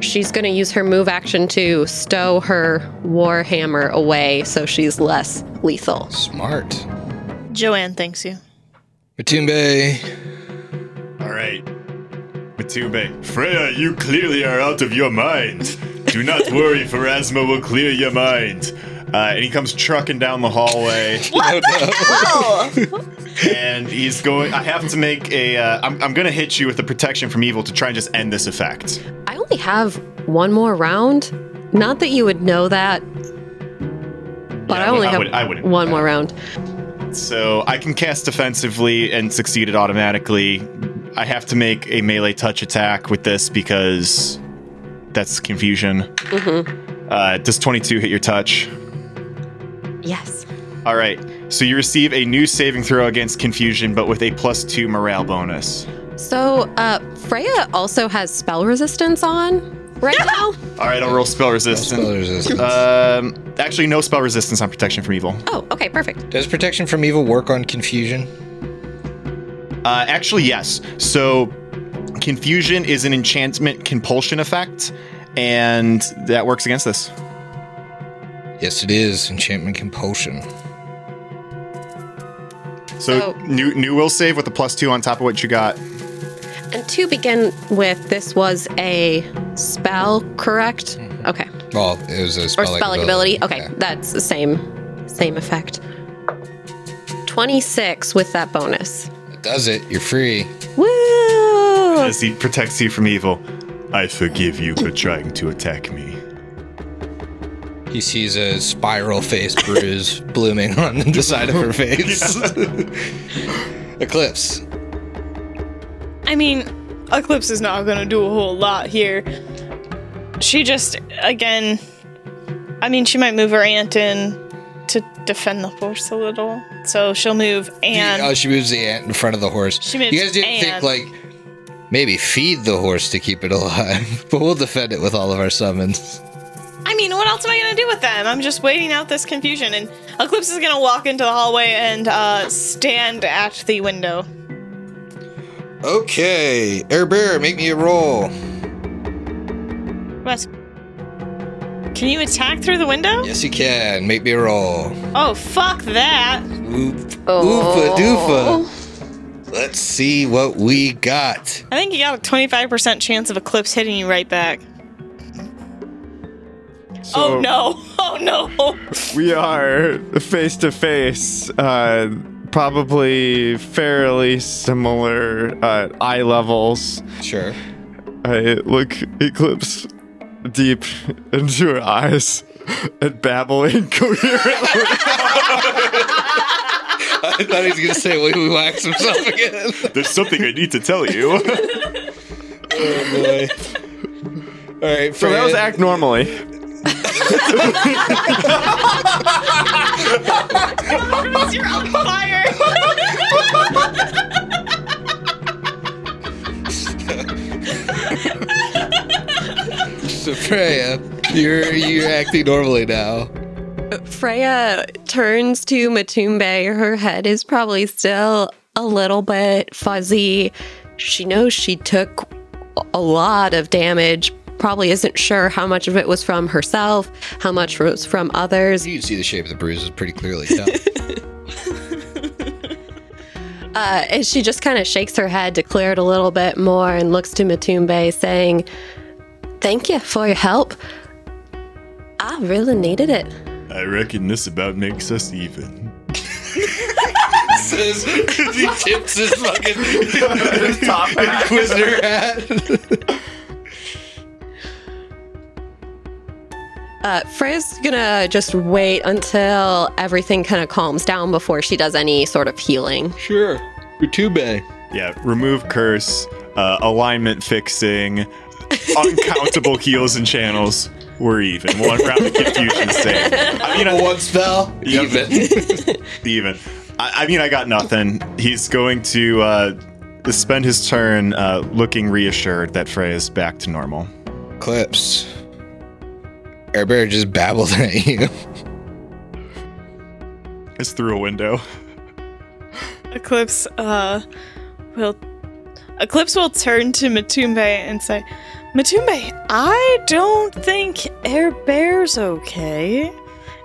Speaker 1: she's going to use her move action to stow her warhammer away so she's less lethal.
Speaker 3: Smart.
Speaker 4: Joanne thanks you.
Speaker 3: Matumbe.
Speaker 5: All right. Matumbe. Freya, you clearly are out of your mind. Do not worry, Pharasma will clear your mind. Uh, and he comes trucking down the hallway. What? and he's going. I have to make a. Uh, I'm, I'm going to hit you with the protection from evil to try and just end this effect.
Speaker 1: I only have one more round. Not that you would know that, but
Speaker 5: Yeah,
Speaker 1: I only
Speaker 5: I
Speaker 1: have
Speaker 5: I wouldn't.
Speaker 1: one more round.
Speaker 5: So I can cast defensively and succeed it automatically. I have to make a melee touch attack with this because that's confusion. Mm-hmm. Uh, does 22 hit your touch?
Speaker 1: Yes.
Speaker 5: All right. So you receive a new saving throw against confusion, but with a plus two morale bonus.
Speaker 1: So, uh, Freya also has spell resistance on right now.
Speaker 5: All right, I'll roll spell resistance.
Speaker 3: Spell resistance.
Speaker 5: Um, actually, no spell resistance on protection from evil.
Speaker 1: Oh, okay, perfect.
Speaker 3: Does protection from evil work on confusion?
Speaker 5: Uh, actually, yes. So, confusion is an enchantment compulsion effect, and that works against this.
Speaker 3: Yes, it is. Enchantment compulsion.
Speaker 5: So,
Speaker 1: So-
Speaker 5: new new will save with a plus two on top of what you got.
Speaker 1: And to begin with, this was a spell, correct? Mm-hmm. Okay.
Speaker 3: Well, it was a spell.
Speaker 1: Or
Speaker 3: spell,
Speaker 1: spell ability. Okay,
Speaker 3: Yeah.
Speaker 1: that's the same same effect. 26 with that bonus.
Speaker 3: It does it. You're free.
Speaker 1: Woo!
Speaker 5: As he protects you from evil. I forgive you for trying to attack me.
Speaker 3: He sees a spiral face bruise blooming on the side of her face. Eclipse.
Speaker 4: I mean, Eclipse is not gonna do a whole lot here. She just, again, I mean, she might move her ant in to defend the horse a little. So she'll move and
Speaker 3: oh, she moves the ant in front of the horse.
Speaker 4: She moves
Speaker 3: you guys didn't think like maybe feed the horse to keep it alive, but we'll defend it with all of our summons.
Speaker 4: I mean, what else am I gonna do with them? I'm just waiting out this confusion, and Eclipse is gonna walk into the hallway and uh, stand at the window.
Speaker 3: Okay, Air Bear, make me a roll.
Speaker 4: What? Can you attack through the window?
Speaker 3: Yes, you can. Make me a roll.
Speaker 4: Oh, fuck that!
Speaker 3: Oop,
Speaker 1: Oh.
Speaker 3: oofa doofa. Let's see what we got.
Speaker 4: I think you got a 25% chance of Eclipse hitting you right back.
Speaker 6: So
Speaker 4: oh no! Oh no!
Speaker 6: We are face to face, uh, probably fairly similar uh, eye levels.
Speaker 3: Sure.
Speaker 6: I look Eclipse deep into her eyes and babble incoherently.
Speaker 3: I thought he was gonna say we wax himself again.
Speaker 5: There's something I need to tell you.
Speaker 3: oh boy. All right,
Speaker 6: so that was act normally.
Speaker 4: You're on fire!
Speaker 3: So Freya, you're you're acting normally now.
Speaker 1: Freya turns to Matumbe. Her head is probably still a little bit fuzzy. She knows she took a lot of damage. Probably isn't sure how much of it was from herself, how much was from others.
Speaker 3: You can see the shape of the bruises pretty clearly.
Speaker 1: Uh, and she just kind of shakes her head to clear it a little bit more and looks to Matumbe, saying, Thank you for your help. I really needed it.
Speaker 5: I reckon this about makes us even.
Speaker 3: Says he tips his fucking Inquisitor hat.
Speaker 1: Uh, Freya's gonna just wait until everything kind of calms down before she does any sort of healing.
Speaker 3: Sure. Utube.
Speaker 5: Yeah, remove curse, uh, alignment fixing, uncountable heals and channels. We're even. One round of confusion save. I mean, I,
Speaker 3: One spell.
Speaker 5: Yep.
Speaker 3: Even.
Speaker 5: even. I, I mean, I got nothing. He's going to uh, spend his turn uh, looking reassured that Freya's back to normal.
Speaker 3: Clips. Air Bear just babbled at you.
Speaker 5: It's through a window.
Speaker 4: Eclipse uh will Eclipse will turn to Matumbe and say, Matumbe, I don't think Air Bear's okay.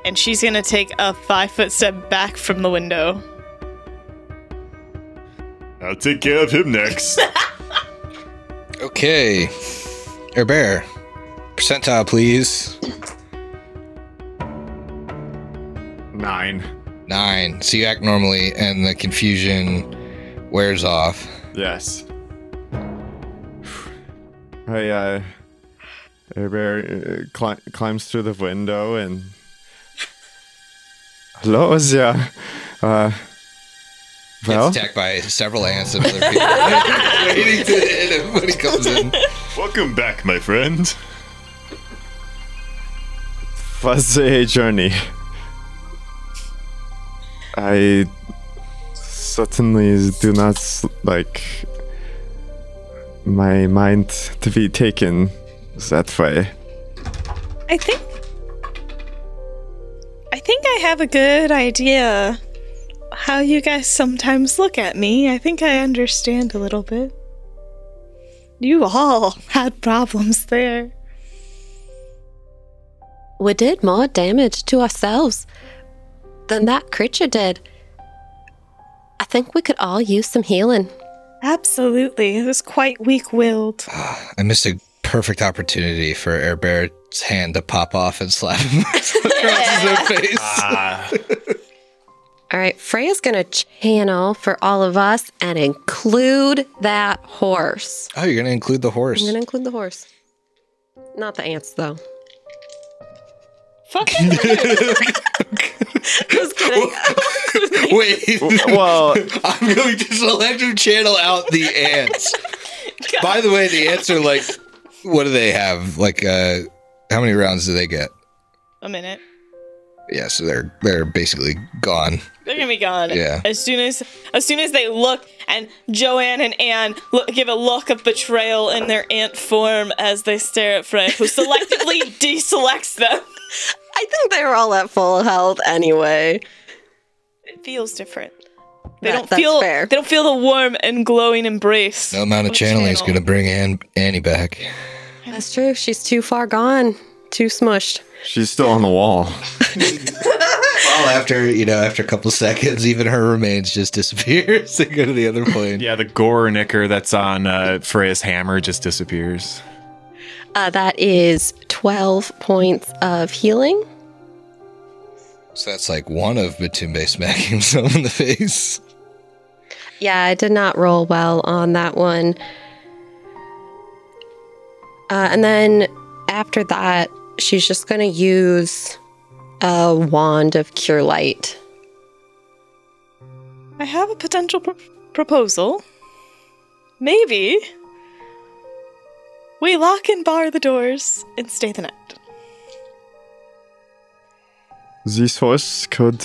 Speaker 4: And she's gonna take a five foot step back from the window.
Speaker 5: I'll take care of him next.
Speaker 3: Okay. Air Bear. Percentile, please.
Speaker 6: Nine.
Speaker 3: Nine. So you act normally, and the confusion wears off.
Speaker 6: Yes. I, uh, Air Bear uh, cli- climbs through the window and. Hello, Zia. Uh, well,
Speaker 3: Gets attacked by several ants and other people. Waiting to hit him when he comes in.
Speaker 5: Welcome back, my friend.
Speaker 6: A journey. I certainly do not like my mind to be taken that way.
Speaker 4: I think I think I have a good idea how you guys sometimes look at me. I think I understand a little bit. You all had problems there.
Speaker 1: We did more damage to ourselves than that creature did. I think we could all use some healing.
Speaker 4: Absolutely. It was quite weak willed.
Speaker 3: I missed a perfect opportunity for Air Bear's hand to pop off and slap him across his face.
Speaker 1: All right, Freya's gonna channel for all of us and include that horse.
Speaker 3: Oh, you're going to include the horse.
Speaker 1: I'm gonna include the horse. Not the ants, though.
Speaker 4: Fuck
Speaker 1: Just kidding.
Speaker 3: Wait.
Speaker 6: Well,
Speaker 3: I'm going to selective channel out the ants. By the way, the ants are like, what do they have? Like, uh, how many rounds do they get?
Speaker 4: a minute.
Speaker 3: Yeah, so they're they're basically gone.
Speaker 4: They're gonna be gone.
Speaker 3: Yeah.
Speaker 4: As soon as as soon as they look and Joanne and Anne look, give a look of betrayal in their ant form as they stare at Freya, who selectively deselects them.
Speaker 1: I think they were all at full health anyway.
Speaker 4: It feels different. They
Speaker 1: That-
Speaker 4: don't
Speaker 1: that's
Speaker 4: feel
Speaker 1: fair.
Speaker 4: they don't feel the warm and glowing embrace.
Speaker 3: No amount of channeling is going to bring Ann, Annie back.
Speaker 1: That's true. She's too far gone, too smushed.
Speaker 6: she's still on the wall.
Speaker 3: Well, after you know, after a couple seconds, even her remains just disappears. they go to the other plane.
Speaker 5: Yeah, the gore knicker that's on uh, Freya's hammer just disappears.
Speaker 1: Uh, that is 12 points of healing.
Speaker 3: So that's like one of Matumbe smacking himself in the face.
Speaker 1: Yeah, I did not roll well on that one. Uh, and then after that, she's just going to use a wand of cure light.
Speaker 4: I have a potential pr- proposal. Maybe we lock and bar the doors and stay the night.
Speaker 6: This horse could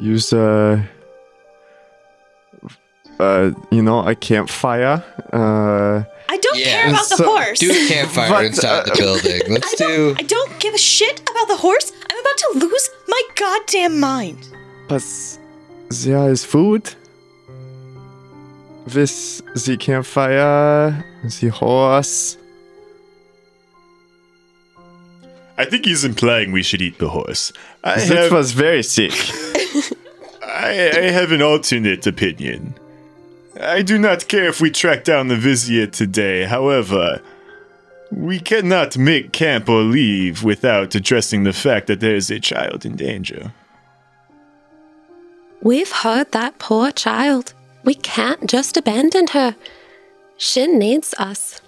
Speaker 6: use a, uh, you know, a campfire. Uh,
Speaker 4: I don't
Speaker 3: Yeah,
Speaker 4: care about the horse.
Speaker 3: Do a campfire
Speaker 6: But,
Speaker 3: inside the building. Let's do.
Speaker 4: I don't give a shit about the horse. I'm about to lose my goddamn mind.
Speaker 6: but there is food. With the campfire, the horse.
Speaker 5: I think he's implying we should eat the horse. I
Speaker 6: That
Speaker 5: have,
Speaker 6: was very sick.
Speaker 5: I, I have an alternate opinion. I do not care if we track down the Vizier today, however, we cannot make camp or leave without addressing the fact that there is a child in danger.
Speaker 1: We've heard that poor child. We can't just abandon her. She needs us.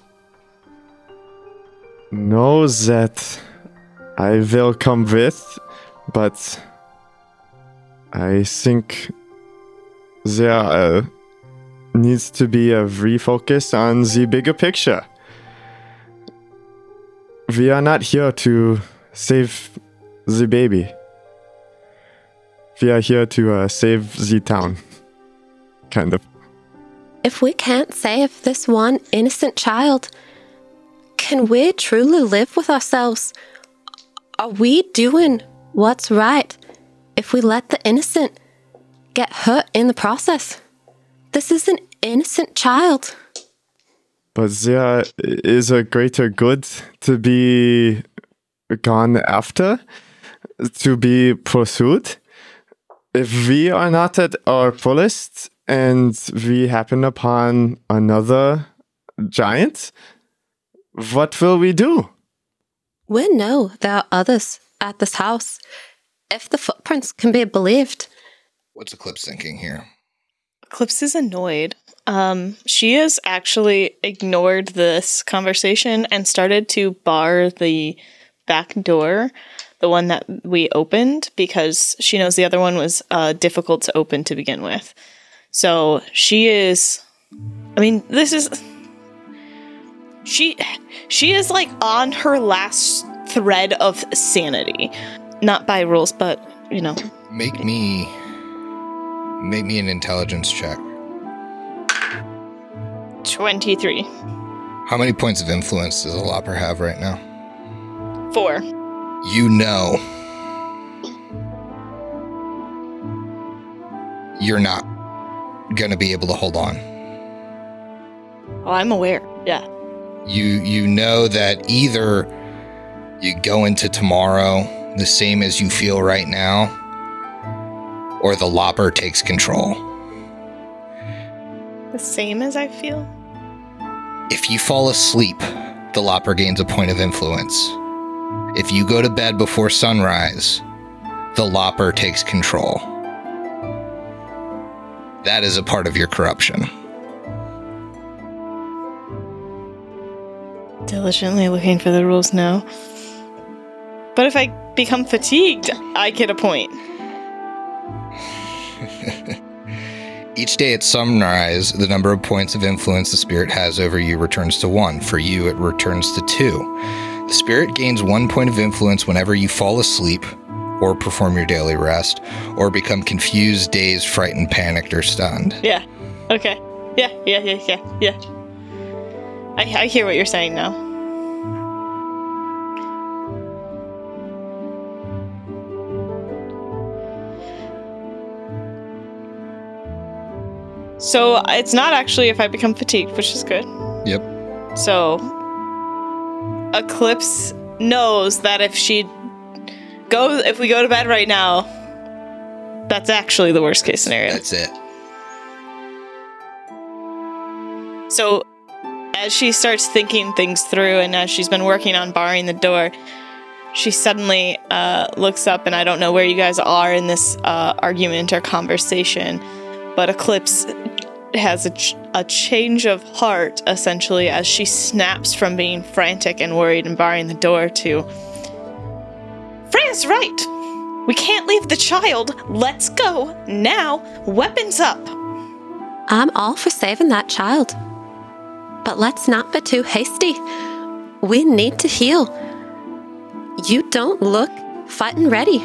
Speaker 6: know that I will come with, but I think there uh, needs to be a refocus on the bigger picture. We are not here to save the baby. We are here to uh, save the town. Kind of.
Speaker 1: If we can't save this one innocent child, can we truly live with ourselves? Are we doing what's right if we let the innocent get hurt in the process? This is an innocent child.
Speaker 6: But there is a greater good to be gone after, to be pursued. If we are not at our fullest and we happen upon another giant, what will we do?
Speaker 1: We know there are others at this house. If the footprints can be believed,
Speaker 3: What's Eclipse thinking here?
Speaker 4: Eclipse is annoyed. Um, she has actually ignored this conversation and started to bar the back door, the one that we opened, because she knows the other one was uh, difficult to open to begin with. So she is. I mean, this is. She, she is like on her last thread of sanity, not by rules, but you know.
Speaker 3: Make me make me an intelligence check.
Speaker 4: 23.
Speaker 3: How many points of influence does a Lopper have right now?
Speaker 4: Four.
Speaker 3: You know you're not gonna be able to hold on.
Speaker 4: Oh, I'm aware. Yeah.
Speaker 3: You you know that either you go into tomorrow the same as you feel right now, or the Lopper takes control.
Speaker 4: The same as I feel?
Speaker 3: If you fall asleep, the Lopper gains a point of influence. If you go to bed before sunrise, the Lopper takes control. That is a part of your corruption.
Speaker 4: Diligently looking for the rules now. But if I become fatigued, I get a point.
Speaker 3: Each day at sunrise, the number of points of influence the spirit has over you returns to one. For you, it returns to two. The spirit gains one point of influence whenever you fall asleep, or perform your daily rest, or become confused, dazed, frightened, panicked, or stunned.
Speaker 4: Yeah. Okay. Yeah, yeah, yeah, yeah, yeah. I, I hear what you're saying now. So it's not actually if I become fatigued, which is good.
Speaker 3: Yep.
Speaker 4: So Eclipse knows that if she go if we go to bed right now, that's actually the worst case scenario.
Speaker 3: That's it.
Speaker 4: So, as she starts thinking things through and as she's been working on barring the door, she suddenly uh, looks up, and I don't know where you guys are in this uh, argument or conversation, but Eclipse has a, ch- a change of heart essentially as she snaps from being frantic and worried and barring the door to Freya's right. We can't leave the child. Let's go now. Weapons up.
Speaker 1: I'm all for saving that child. But let's not be too hasty. We need to heal. You don't look fighting ready.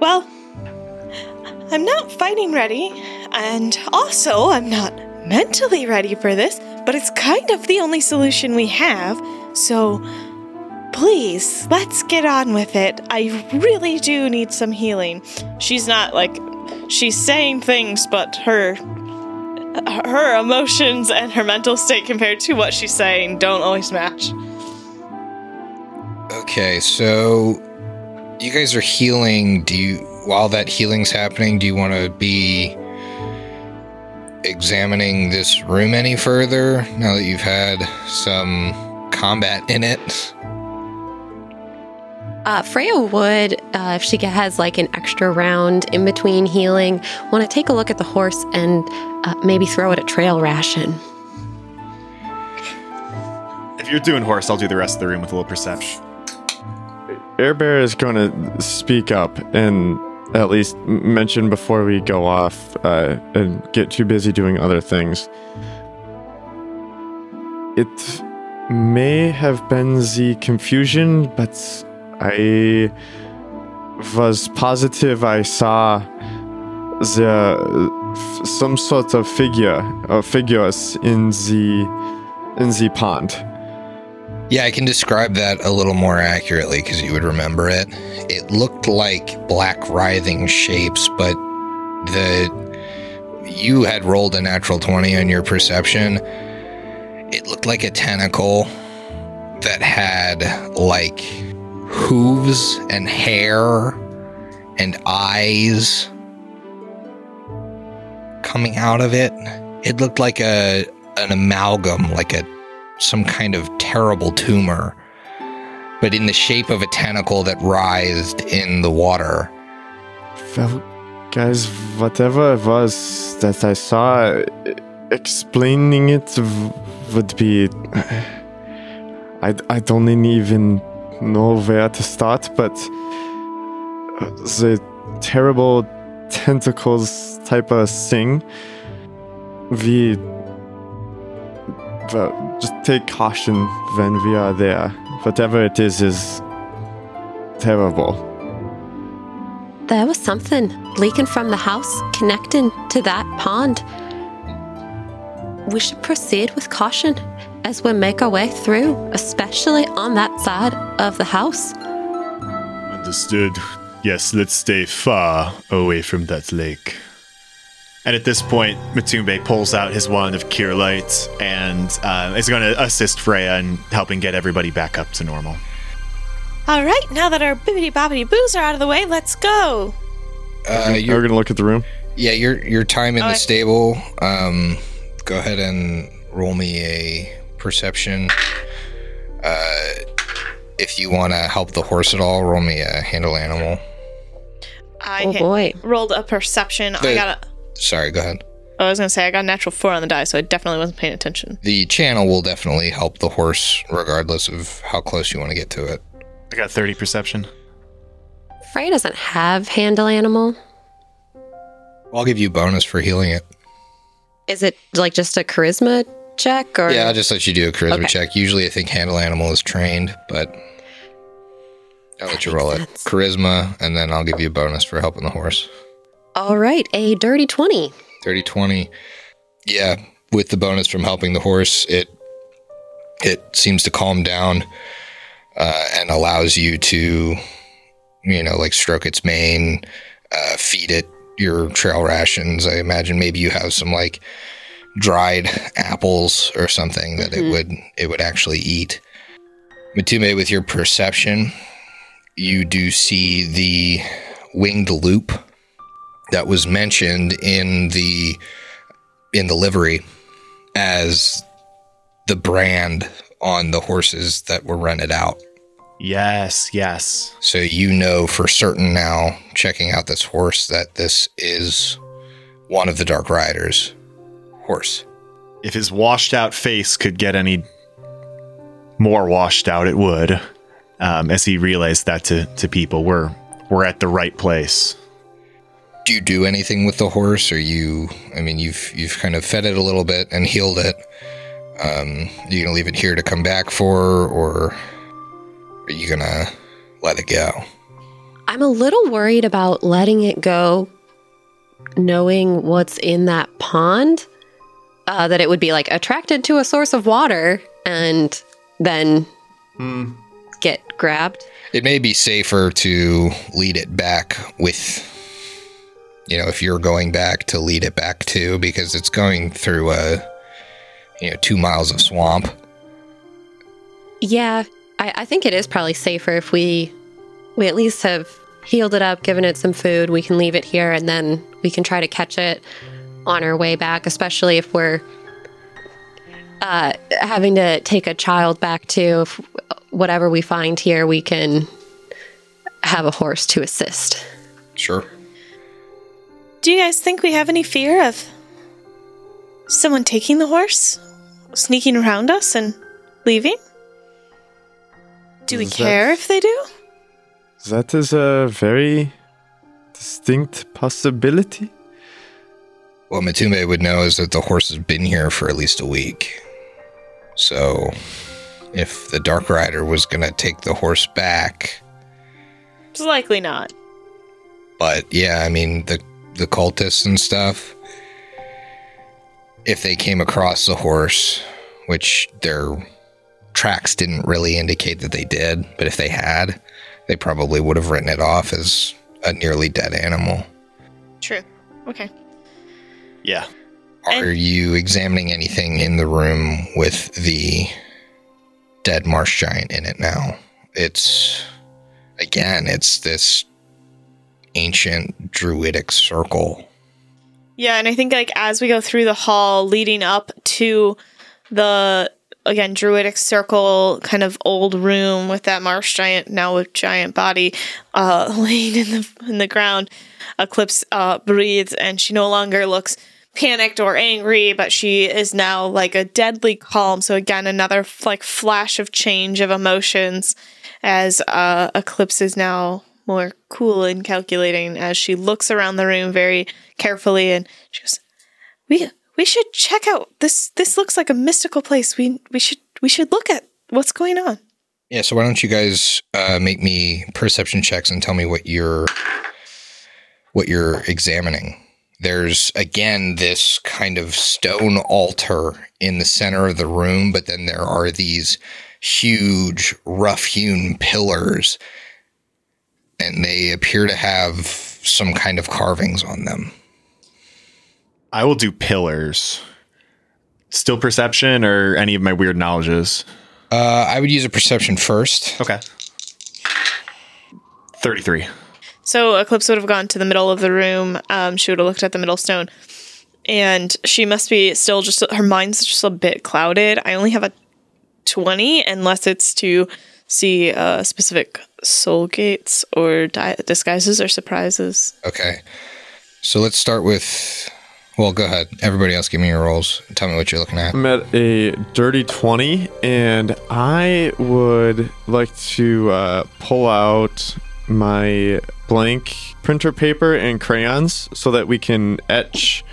Speaker 4: Well, I'm not fighting ready, and also I'm not mentally ready for this, but it's kind of the only solution we have, so please, let's get on with it. I really do need some healing. She's not like she's saying things, but her her emotions and her mental state compared to what she's saying don't always match.
Speaker 3: Okay, so you guys are healing. Do you, while that healing's happening, do you want to be examining this room any further now that you've had some combat in it?
Speaker 1: Uh, Freya would, uh, if she has like an extra round in between healing, want to take a look at the horse and uh, maybe throw it a trail ration.
Speaker 5: If you're doing horse, I'll do the rest of the room with a little perception.
Speaker 6: Airbear is going to speak up and at least mention before we go off uh, and get too busy doing other things. It may have been the confusion, but I was positive I saw the some sort of figure or figures in the in the pond.
Speaker 3: Yeah, I can describe that a little more accurately because you would remember it. It looked like black writhing shapes, but the you had rolled a natural 20 on your perception. It looked like a tentacle that had like hooves and hair and eyes coming out of it. It looked like a an amalgam, like a some kind of terrible tumor, but in the shape of a tentacle that writhed in the water.
Speaker 6: Well, guys, whatever it was that I saw, explaining it would be. I, I don't even know where to start, but uh, the terrible tentacles type of thing. We. Just take caution when we are there. Whatever it is, is terrible.
Speaker 1: There was something leaking from the house connecting to that pond. We should proceed with caution as we make our way through, especially on that side of the house.
Speaker 5: Understood. Yes, let's stay far away from that lake. And at this point, Matumbe pulls out his wand of cure light and uh, is going to assist Freya in helping get everybody back up to normal.
Speaker 4: All right, now that our bibbity bobbity boos are out of the way, let's go.
Speaker 3: Uh,
Speaker 6: We're
Speaker 3: you're,
Speaker 6: gonna look at the room.
Speaker 3: yeah, your your time in the
Speaker 4: Okay.
Speaker 3: stable. Um, go ahead and roll me a perception. Uh, if you want to help the horse at all, roll me a handle animal.
Speaker 4: I
Speaker 1: Oh
Speaker 4: hit-
Speaker 1: boy.
Speaker 4: rolled a perception. I got a.
Speaker 3: Sorry, go ahead.
Speaker 4: I was gonna say I got a natural four on the die, so I definitely wasn't paying attention.
Speaker 3: The channel will definitely help the horse, regardless of how close you want to get to it.
Speaker 5: I got 30 perception.
Speaker 1: Frey doesn't have handle animal.
Speaker 3: I'll give you bonus for healing it.
Speaker 1: Is it like just a charisma check or
Speaker 3: Yeah, I'll just let you do a charisma
Speaker 1: Okay.
Speaker 3: check. Usually, I think handle animal is trained, but I'll let you roll it. Charisma, and then I'll give you a bonus for helping the horse.
Speaker 1: All right, a dirty 20.
Speaker 3: 30 20. Yeah, with the bonus from helping the horse, it it seems to calm down uh, and allows you to, you know, like stroke its mane, uh, feed it your trail rations. I imagine maybe you have some like dried apples or something that it mm-hmm. would it would actually eat. Matumbe, with your perception, you do see the winged loop that was mentioned in the in the livery as the brand on the horses that were rented out.
Speaker 5: Yes, yes.
Speaker 3: So you know for certain now, checking out this horse, that this is one of the Dark Riders' horse.
Speaker 5: If his washed out face could get any more washed out, it would. Um, as he realized that to, to people, we're we're at the right place.
Speaker 3: Do you do anything with the horse, or you? I mean, you've you've kind of fed it a little bit and healed it. Um, you gonna leave it here to come back for, or are you gonna let it go?
Speaker 1: I'm a little worried about letting it go, knowing what's in that pond. Uh, that it would be like attracted to a source of water and then get grabbed.
Speaker 3: it may be safer to lead it back with you know if you're going back to lead it back to because it's going through a you know two miles of swamp
Speaker 1: Yeah, I, I think it is probably safer if we we at least have healed it up, given it some food. We can leave it here, and then we can try to catch it on our way back. Especially if we're uh, having to take a child back to if whatever we find here, we can have a horse to assist.
Speaker 3: sure
Speaker 4: Do you guys think we have any fear of someone taking the horse, sneaking around us, and leaving? Do we
Speaker 6: that-
Speaker 4: care if they do?
Speaker 6: That is a very distinct possibility.
Speaker 3: What Matumbe would know is that the horse has been here for at least a week. So, if the Dark Rider was going to take the horse back,
Speaker 4: It's likely not.
Speaker 3: but yeah, I mean the the cultists and stuff. If they came across the horse, which their tracks didn't really indicate that they did, but if they had, they probably would have written it off as a nearly dead animal.
Speaker 4: True. Okay.
Speaker 5: Yeah.
Speaker 3: Are you examining anything in the room with the dead marsh giant in it now? It's again, it's this ancient druidic circle.
Speaker 4: Yeah, and I think like as we go through the hall leading up to the again druidic circle kind of old room with that marsh giant now with giant body uh laying in the in the ground eclipse uh breathes and she no longer looks panicked or angry but she is now like a deadly calm. So again another like flash of change of emotions as uh eclipse is now more cool and calculating as she looks around the room very carefully and she goes we we should check out this this looks like a mystical place. We we should we should look at what's going on.
Speaker 3: Yeah, so why don't you guys uh, make me perception checks and tell me what you're what you're examining? There's again this kind of stone altar in the center of the room, but then there are these huge rough-hewn pillars and they appear to have some kind of carvings on them.
Speaker 5: I will do pillars. Still perception or any of my weird knowledges?
Speaker 3: Uh, I would use a perception first.
Speaker 5: Okay. 33.
Speaker 4: So eclipse would have gone to the middle of the room um she would have looked at the middle stone and she must be still just her mind's just a bit clouded i only have a 20 unless it's to see uh specific soul gates or di- disguises or surprises
Speaker 3: Okay. So let's start with. Well, go ahead. Everybody else, give me your rolls. Tell me what you're looking at.
Speaker 6: I'm at a dirty 20, and I would like to uh, pull out my blank printer paper and crayons so that we can etch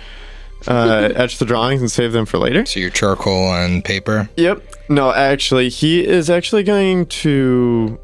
Speaker 6: uh, etch the drawings and save them for later.
Speaker 3: So your charcoal and paper.
Speaker 6: Yep. No, actually, he is actually going to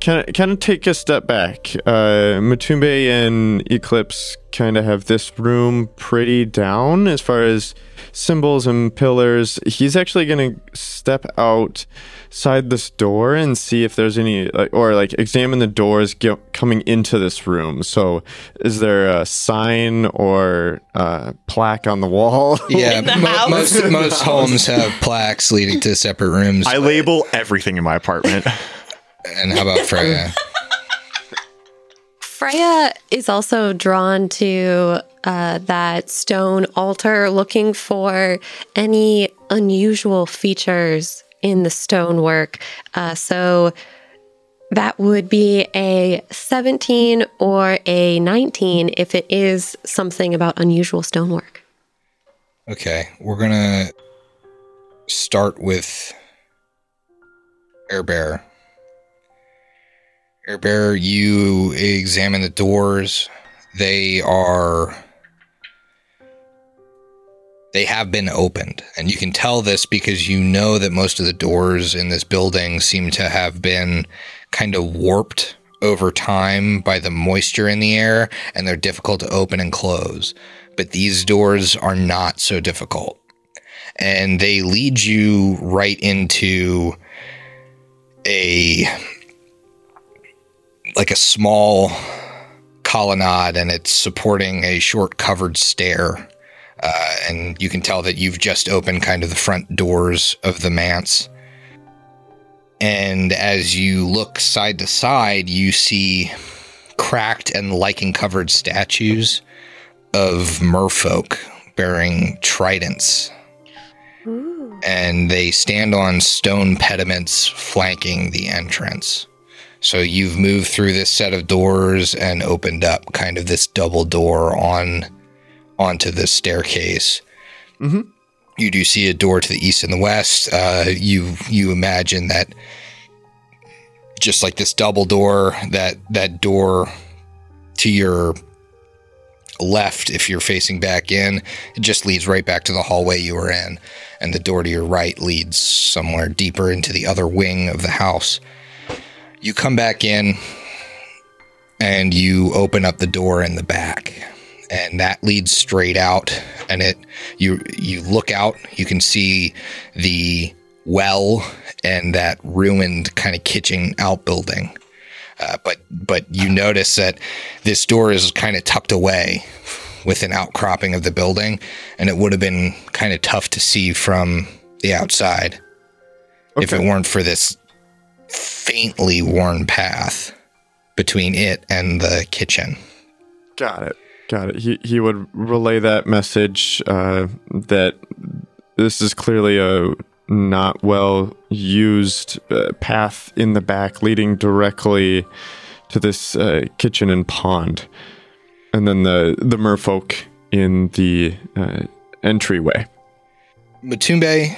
Speaker 6: kind of kind of take a step back. Uh, Matumbe and Eclipse kind of have this room pretty down as far as symbols and pillars. He's actually going to step outside this door and see if there's any, like, or like examine the doors go- coming into this room. So, is there a sign or uh, plaque on the wall?
Speaker 3: Yeah,
Speaker 4: the
Speaker 3: mo-
Speaker 4: house?
Speaker 3: most most homes have plaques leading to separate rooms.
Speaker 5: I label everything in my apartment.
Speaker 3: and how about Freya?
Speaker 1: Freya is also drawn to uh, that stone altar, looking for any unusual features in the stonework. Uh, so that would be a 17 or a 19 if it is something about unusual stonework.
Speaker 3: Okay, we're gonna start with Air Bear. Air Bear, you examine the doors. They are. They have been opened, and you can tell this because you know that most of the doors in this building seem to have been kind of warped over time by the moisture in the air, and they're difficult to open and close. But these doors are not so difficult and they lead you right into a like a small colonnade and it's supporting a short covered stair uh, and you can tell that you've just opened kind of the front doors of the manse. And as you look side to side you see cracked and lichen covered statues of merfolk bearing tridents. And they stand on stone pediments flanking the entrance. So you've moved through this set of doors and opened up kind of this double door on onto the staircase.
Speaker 6: Mhm.
Speaker 3: You do see a door to the east and the west. Uh, you you imagine that just like this double door that that door to your left if you're facing back in it just leads right back to the hallway you were in and the door to your right leads somewhere deeper into the other wing of the house you come back in and you open up the door in the back and that leads straight out and it you you look out you can see the well and that ruined kind of kitchen outbuilding. Uh, but but you notice that this door is kind of tucked away with an outcropping of the building and it would have been kind of tough to see from the outside if it weren't for this faintly worn path between it and the kitchen
Speaker 6: Got it. Got it. He he would relay that message uh, that this is clearly a not well used uh, path in the back leading directly to this uh, kitchen and pond, and then the the merfolk in the uh, entryway.
Speaker 3: Matumbe,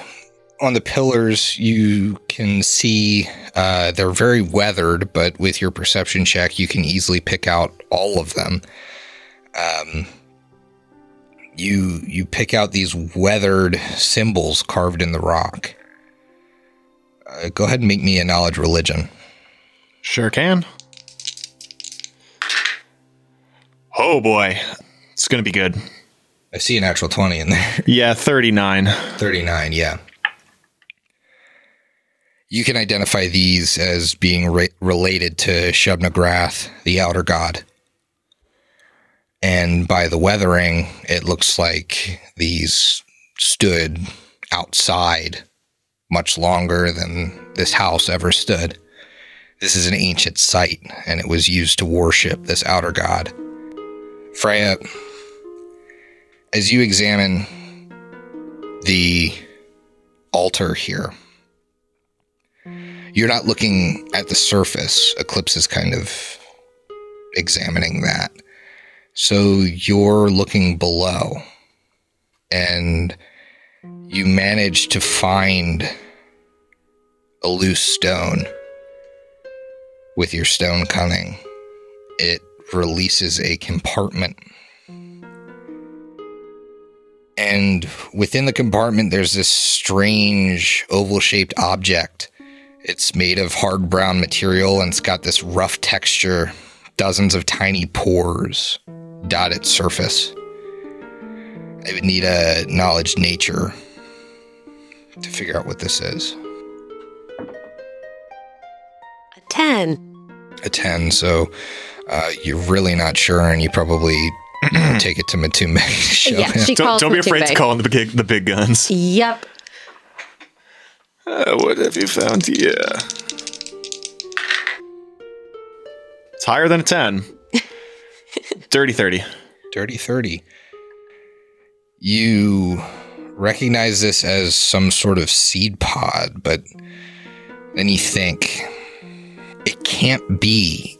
Speaker 3: on the pillars, you can see uh, they're very weathered, but with your perception check, you can easily pick out all of them. Um, you you pick out these weathered symbols carved in the rock. Uh, go ahead and make me a knowledge religion.
Speaker 5: Sure can. Oh boy. It's going to be good.
Speaker 3: I see a natural 20 in there.
Speaker 5: Yeah, 39.
Speaker 3: 39, yeah. You can identify these as being re- related to Shub-Niggurath, the outer god. And by the weathering, it looks like these stood outside much longer than this house ever stood. This is an ancient site, and it was used to worship this outer god. Freya, as you examine the altar here, you're not looking at the surface. Eclipse is kind of examining that. So you're looking below, and you manage to find a loose stone with your stone cunning. It releases a compartment. And within the compartment, there's this strange oval shaped object. It's made of hard brown material and it's got this rough texture, dozens of tiny pores dot its surface. I would need a knowledge nature to figure out what this is.
Speaker 1: A 10.
Speaker 3: A 10, so uh, you're really not sure, and you probably take it to Matumbe. to show
Speaker 1: Yeah,
Speaker 3: him.
Speaker 1: she
Speaker 5: Don't, don't be afraid to call in the big, the big guns.
Speaker 1: Yep.
Speaker 5: Uh, what have you found here? It's higher than a 10. Dirty 30.
Speaker 3: Dirty 30. You recognize this as some sort of seed pod, but then you think it can't be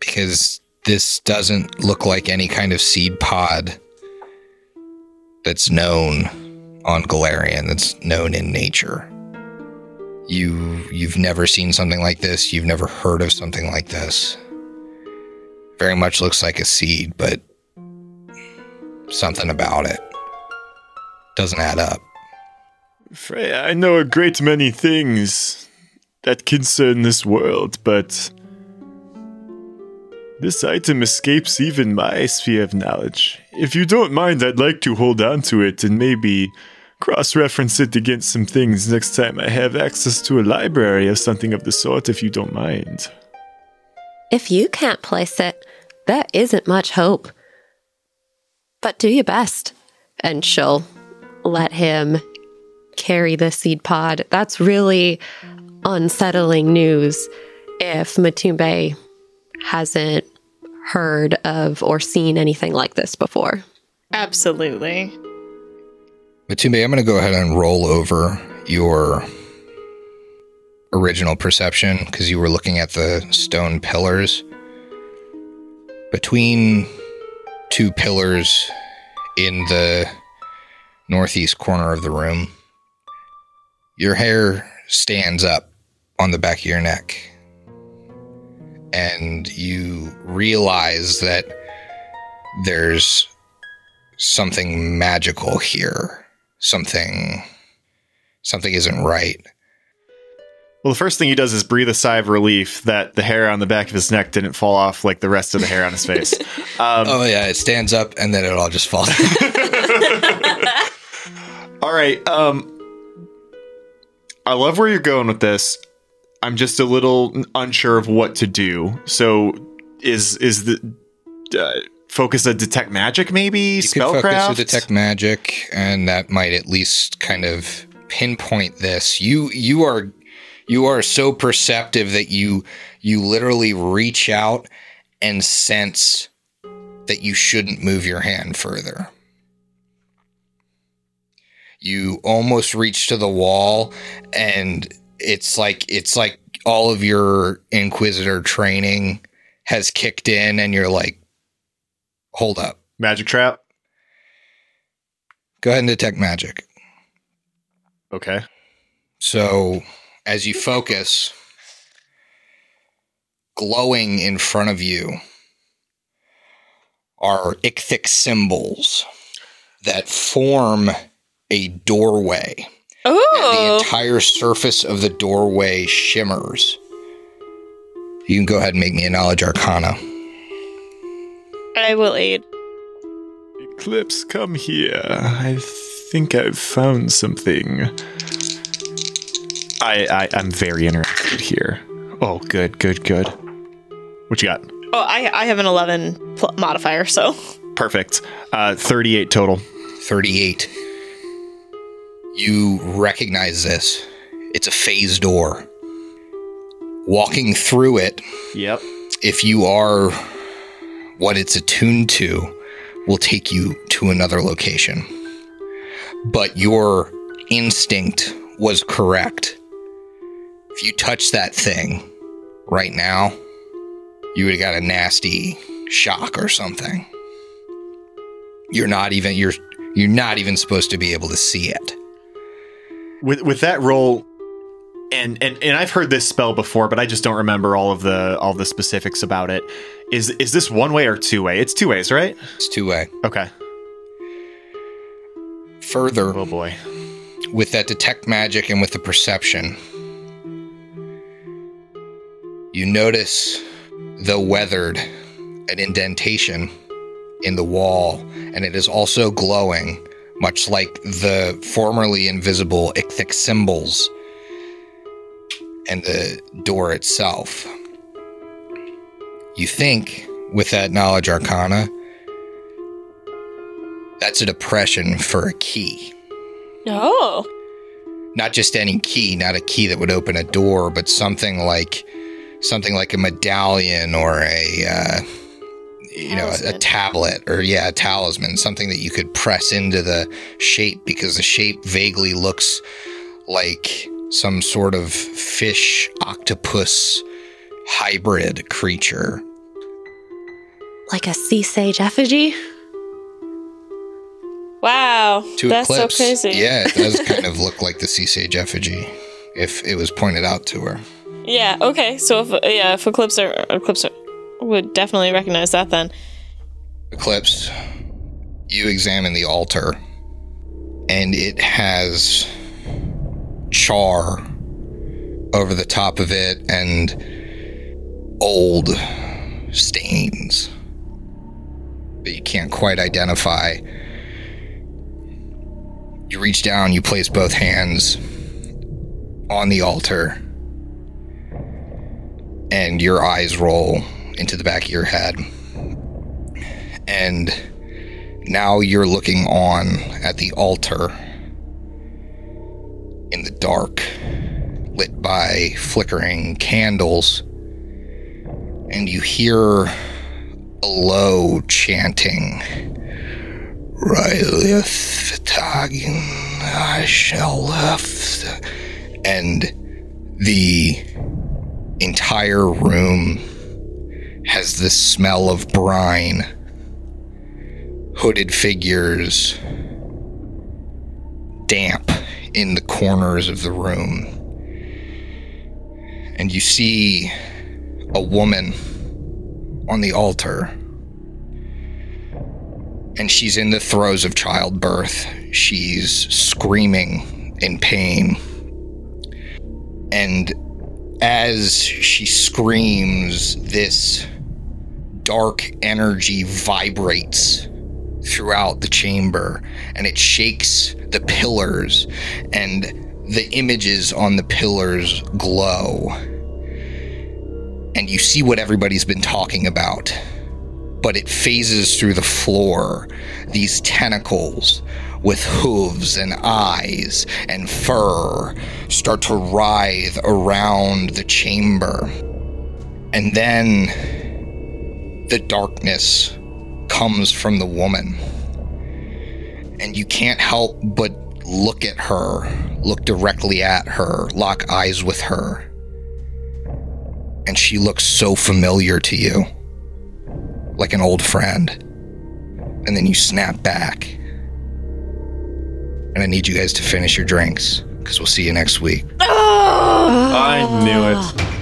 Speaker 3: because this doesn't look like any kind of seed pod that's known on Golarion, that's known in nature. You you've never seen something like this, you've never heard of something like this. Very much looks like a seed, but something about it doesn't add up.
Speaker 5: Freya, I know a great many things that concern this world, but this item escapes even my sphere of knowledge. If you don't mind, I'd like to hold on to it and maybe cross reference it against some things next time I have access to a library or something of the sort, if you don't mind.
Speaker 1: If you can't place it, there isn't much hope. But do your best. And she'll let him carry the seed pod. That's really unsettling news if Matumbe hasn't heard of or seen anything like this before.
Speaker 4: Absolutely.
Speaker 3: Matumbe, I'm going to go ahead and roll over your original perception because you were looking at the stone pillars. Between two pillars in the northeast corner of the room, your hair stands up on the back of your neck and you realize that there's something magical here. Something something isn't right.
Speaker 5: Well, the first thing he does is breathe a sigh of relief that the hair on the back of his neck didn't fall off like the rest of the hair on his face. Um,
Speaker 3: Oh yeah, it stands up and then it all just falls.
Speaker 5: All right. Um, I love where you're going with this. I'm just a little unsure of what to do. So, is is the uh, focus a detect magic maybe
Speaker 3: you could focus
Speaker 5: spellcraft?
Speaker 3: with detect magic, and that might at least kind of pinpoint this. You you are you are so perceptive that you you literally reach out and sense that you shouldn't move your hand further. You almost reach to the wall and it's like it's like all of your inquisitor training has kicked in and you're like hold up.
Speaker 5: magic trap.
Speaker 3: Go ahead and detect magic.
Speaker 5: Okay.
Speaker 3: So, as you focus, glowing in front of you are ichthic symbols that form a doorway. and
Speaker 4: The
Speaker 3: entire surface of the doorway shimmers. You can go ahead and make me a knowledge arcana.
Speaker 4: I will aid.
Speaker 5: Eclipse, come here. I think I've found something. I, I I'm very interested here. Oh, good, good, good. What you got?
Speaker 4: Oh, I I have an eleven pl- modifier, so
Speaker 5: Perfect. Uh, 38 total.
Speaker 3: 38. You recognize this. It's a phase door. Walking through it,
Speaker 5: Yep.
Speaker 3: if you are what it's attuned to, will take you to another location. But your instinct was correct. If you touch that thing right now, you would have got a nasty shock or something. You're not even you're you're not even supposed to be able to see it.
Speaker 5: with with that roll and and and I've heard this spell before, but I just don't remember all of the all the specifics about it. Is is this one way or two way? It's two ways, right?
Speaker 3: It's two way.
Speaker 5: Okay.
Speaker 3: Further,
Speaker 5: Oh boy.
Speaker 3: with that detect magic and with the perception, you notice, though weathered, an indentation in the wall, and it is also glowing, much like the formerly invisible ichthic symbols and the door itself. You think, with that knowledge arcana, that's a depression for a key
Speaker 4: no.
Speaker 3: not just any key, not a key that would open a door, but something like something like a medallion or a uh, you know a, a tablet or yeah a talisman, something that you could press into the shape because the shape vaguely looks like some sort of fish octopus hybrid creature.
Speaker 1: Like a sea sage effigy?
Speaker 4: Wow,
Speaker 3: To
Speaker 4: that's
Speaker 3: Eclipse,
Speaker 4: so crazy.
Speaker 3: yeah, it does kind of look like the sea sage effigy if it was pointed out to her.
Speaker 4: Yeah. Okay. So if yeah, if Eclipse or Eclipse would definitely recognize that then.
Speaker 3: Eclipse, you examine the altar, and it has char over the top of it and old stains. That you can't quite identify. You reach down, you place both hands on the altar, and your eyes roll into the back of your head. And now you're looking on at the altar dark, lit by flickering candles, and you hear a low chanting. Rylith I shall left. And the entire room has this smell of brine hooded figures, damp in the corners of the room. And you see a woman on the altar. And she's in the throes of childbirth. She's screaming in pain. And as she screams, this dark energy vibrates throughout the chamber and it shakes the pillars and the images on the pillars glow. And you see what everybody's been talking about but it phases through the floor these tentacles with hooves and eyes and fur start to writhe around the chamber. And then the darkness comes from the woman. And you can't help but look at her, look directly at her, lock eyes with her. And she looks so familiar to you, like an old friend. And then you snap back. And I need you guys to finish your drinks, because we'll see you next week.
Speaker 6: I knew it.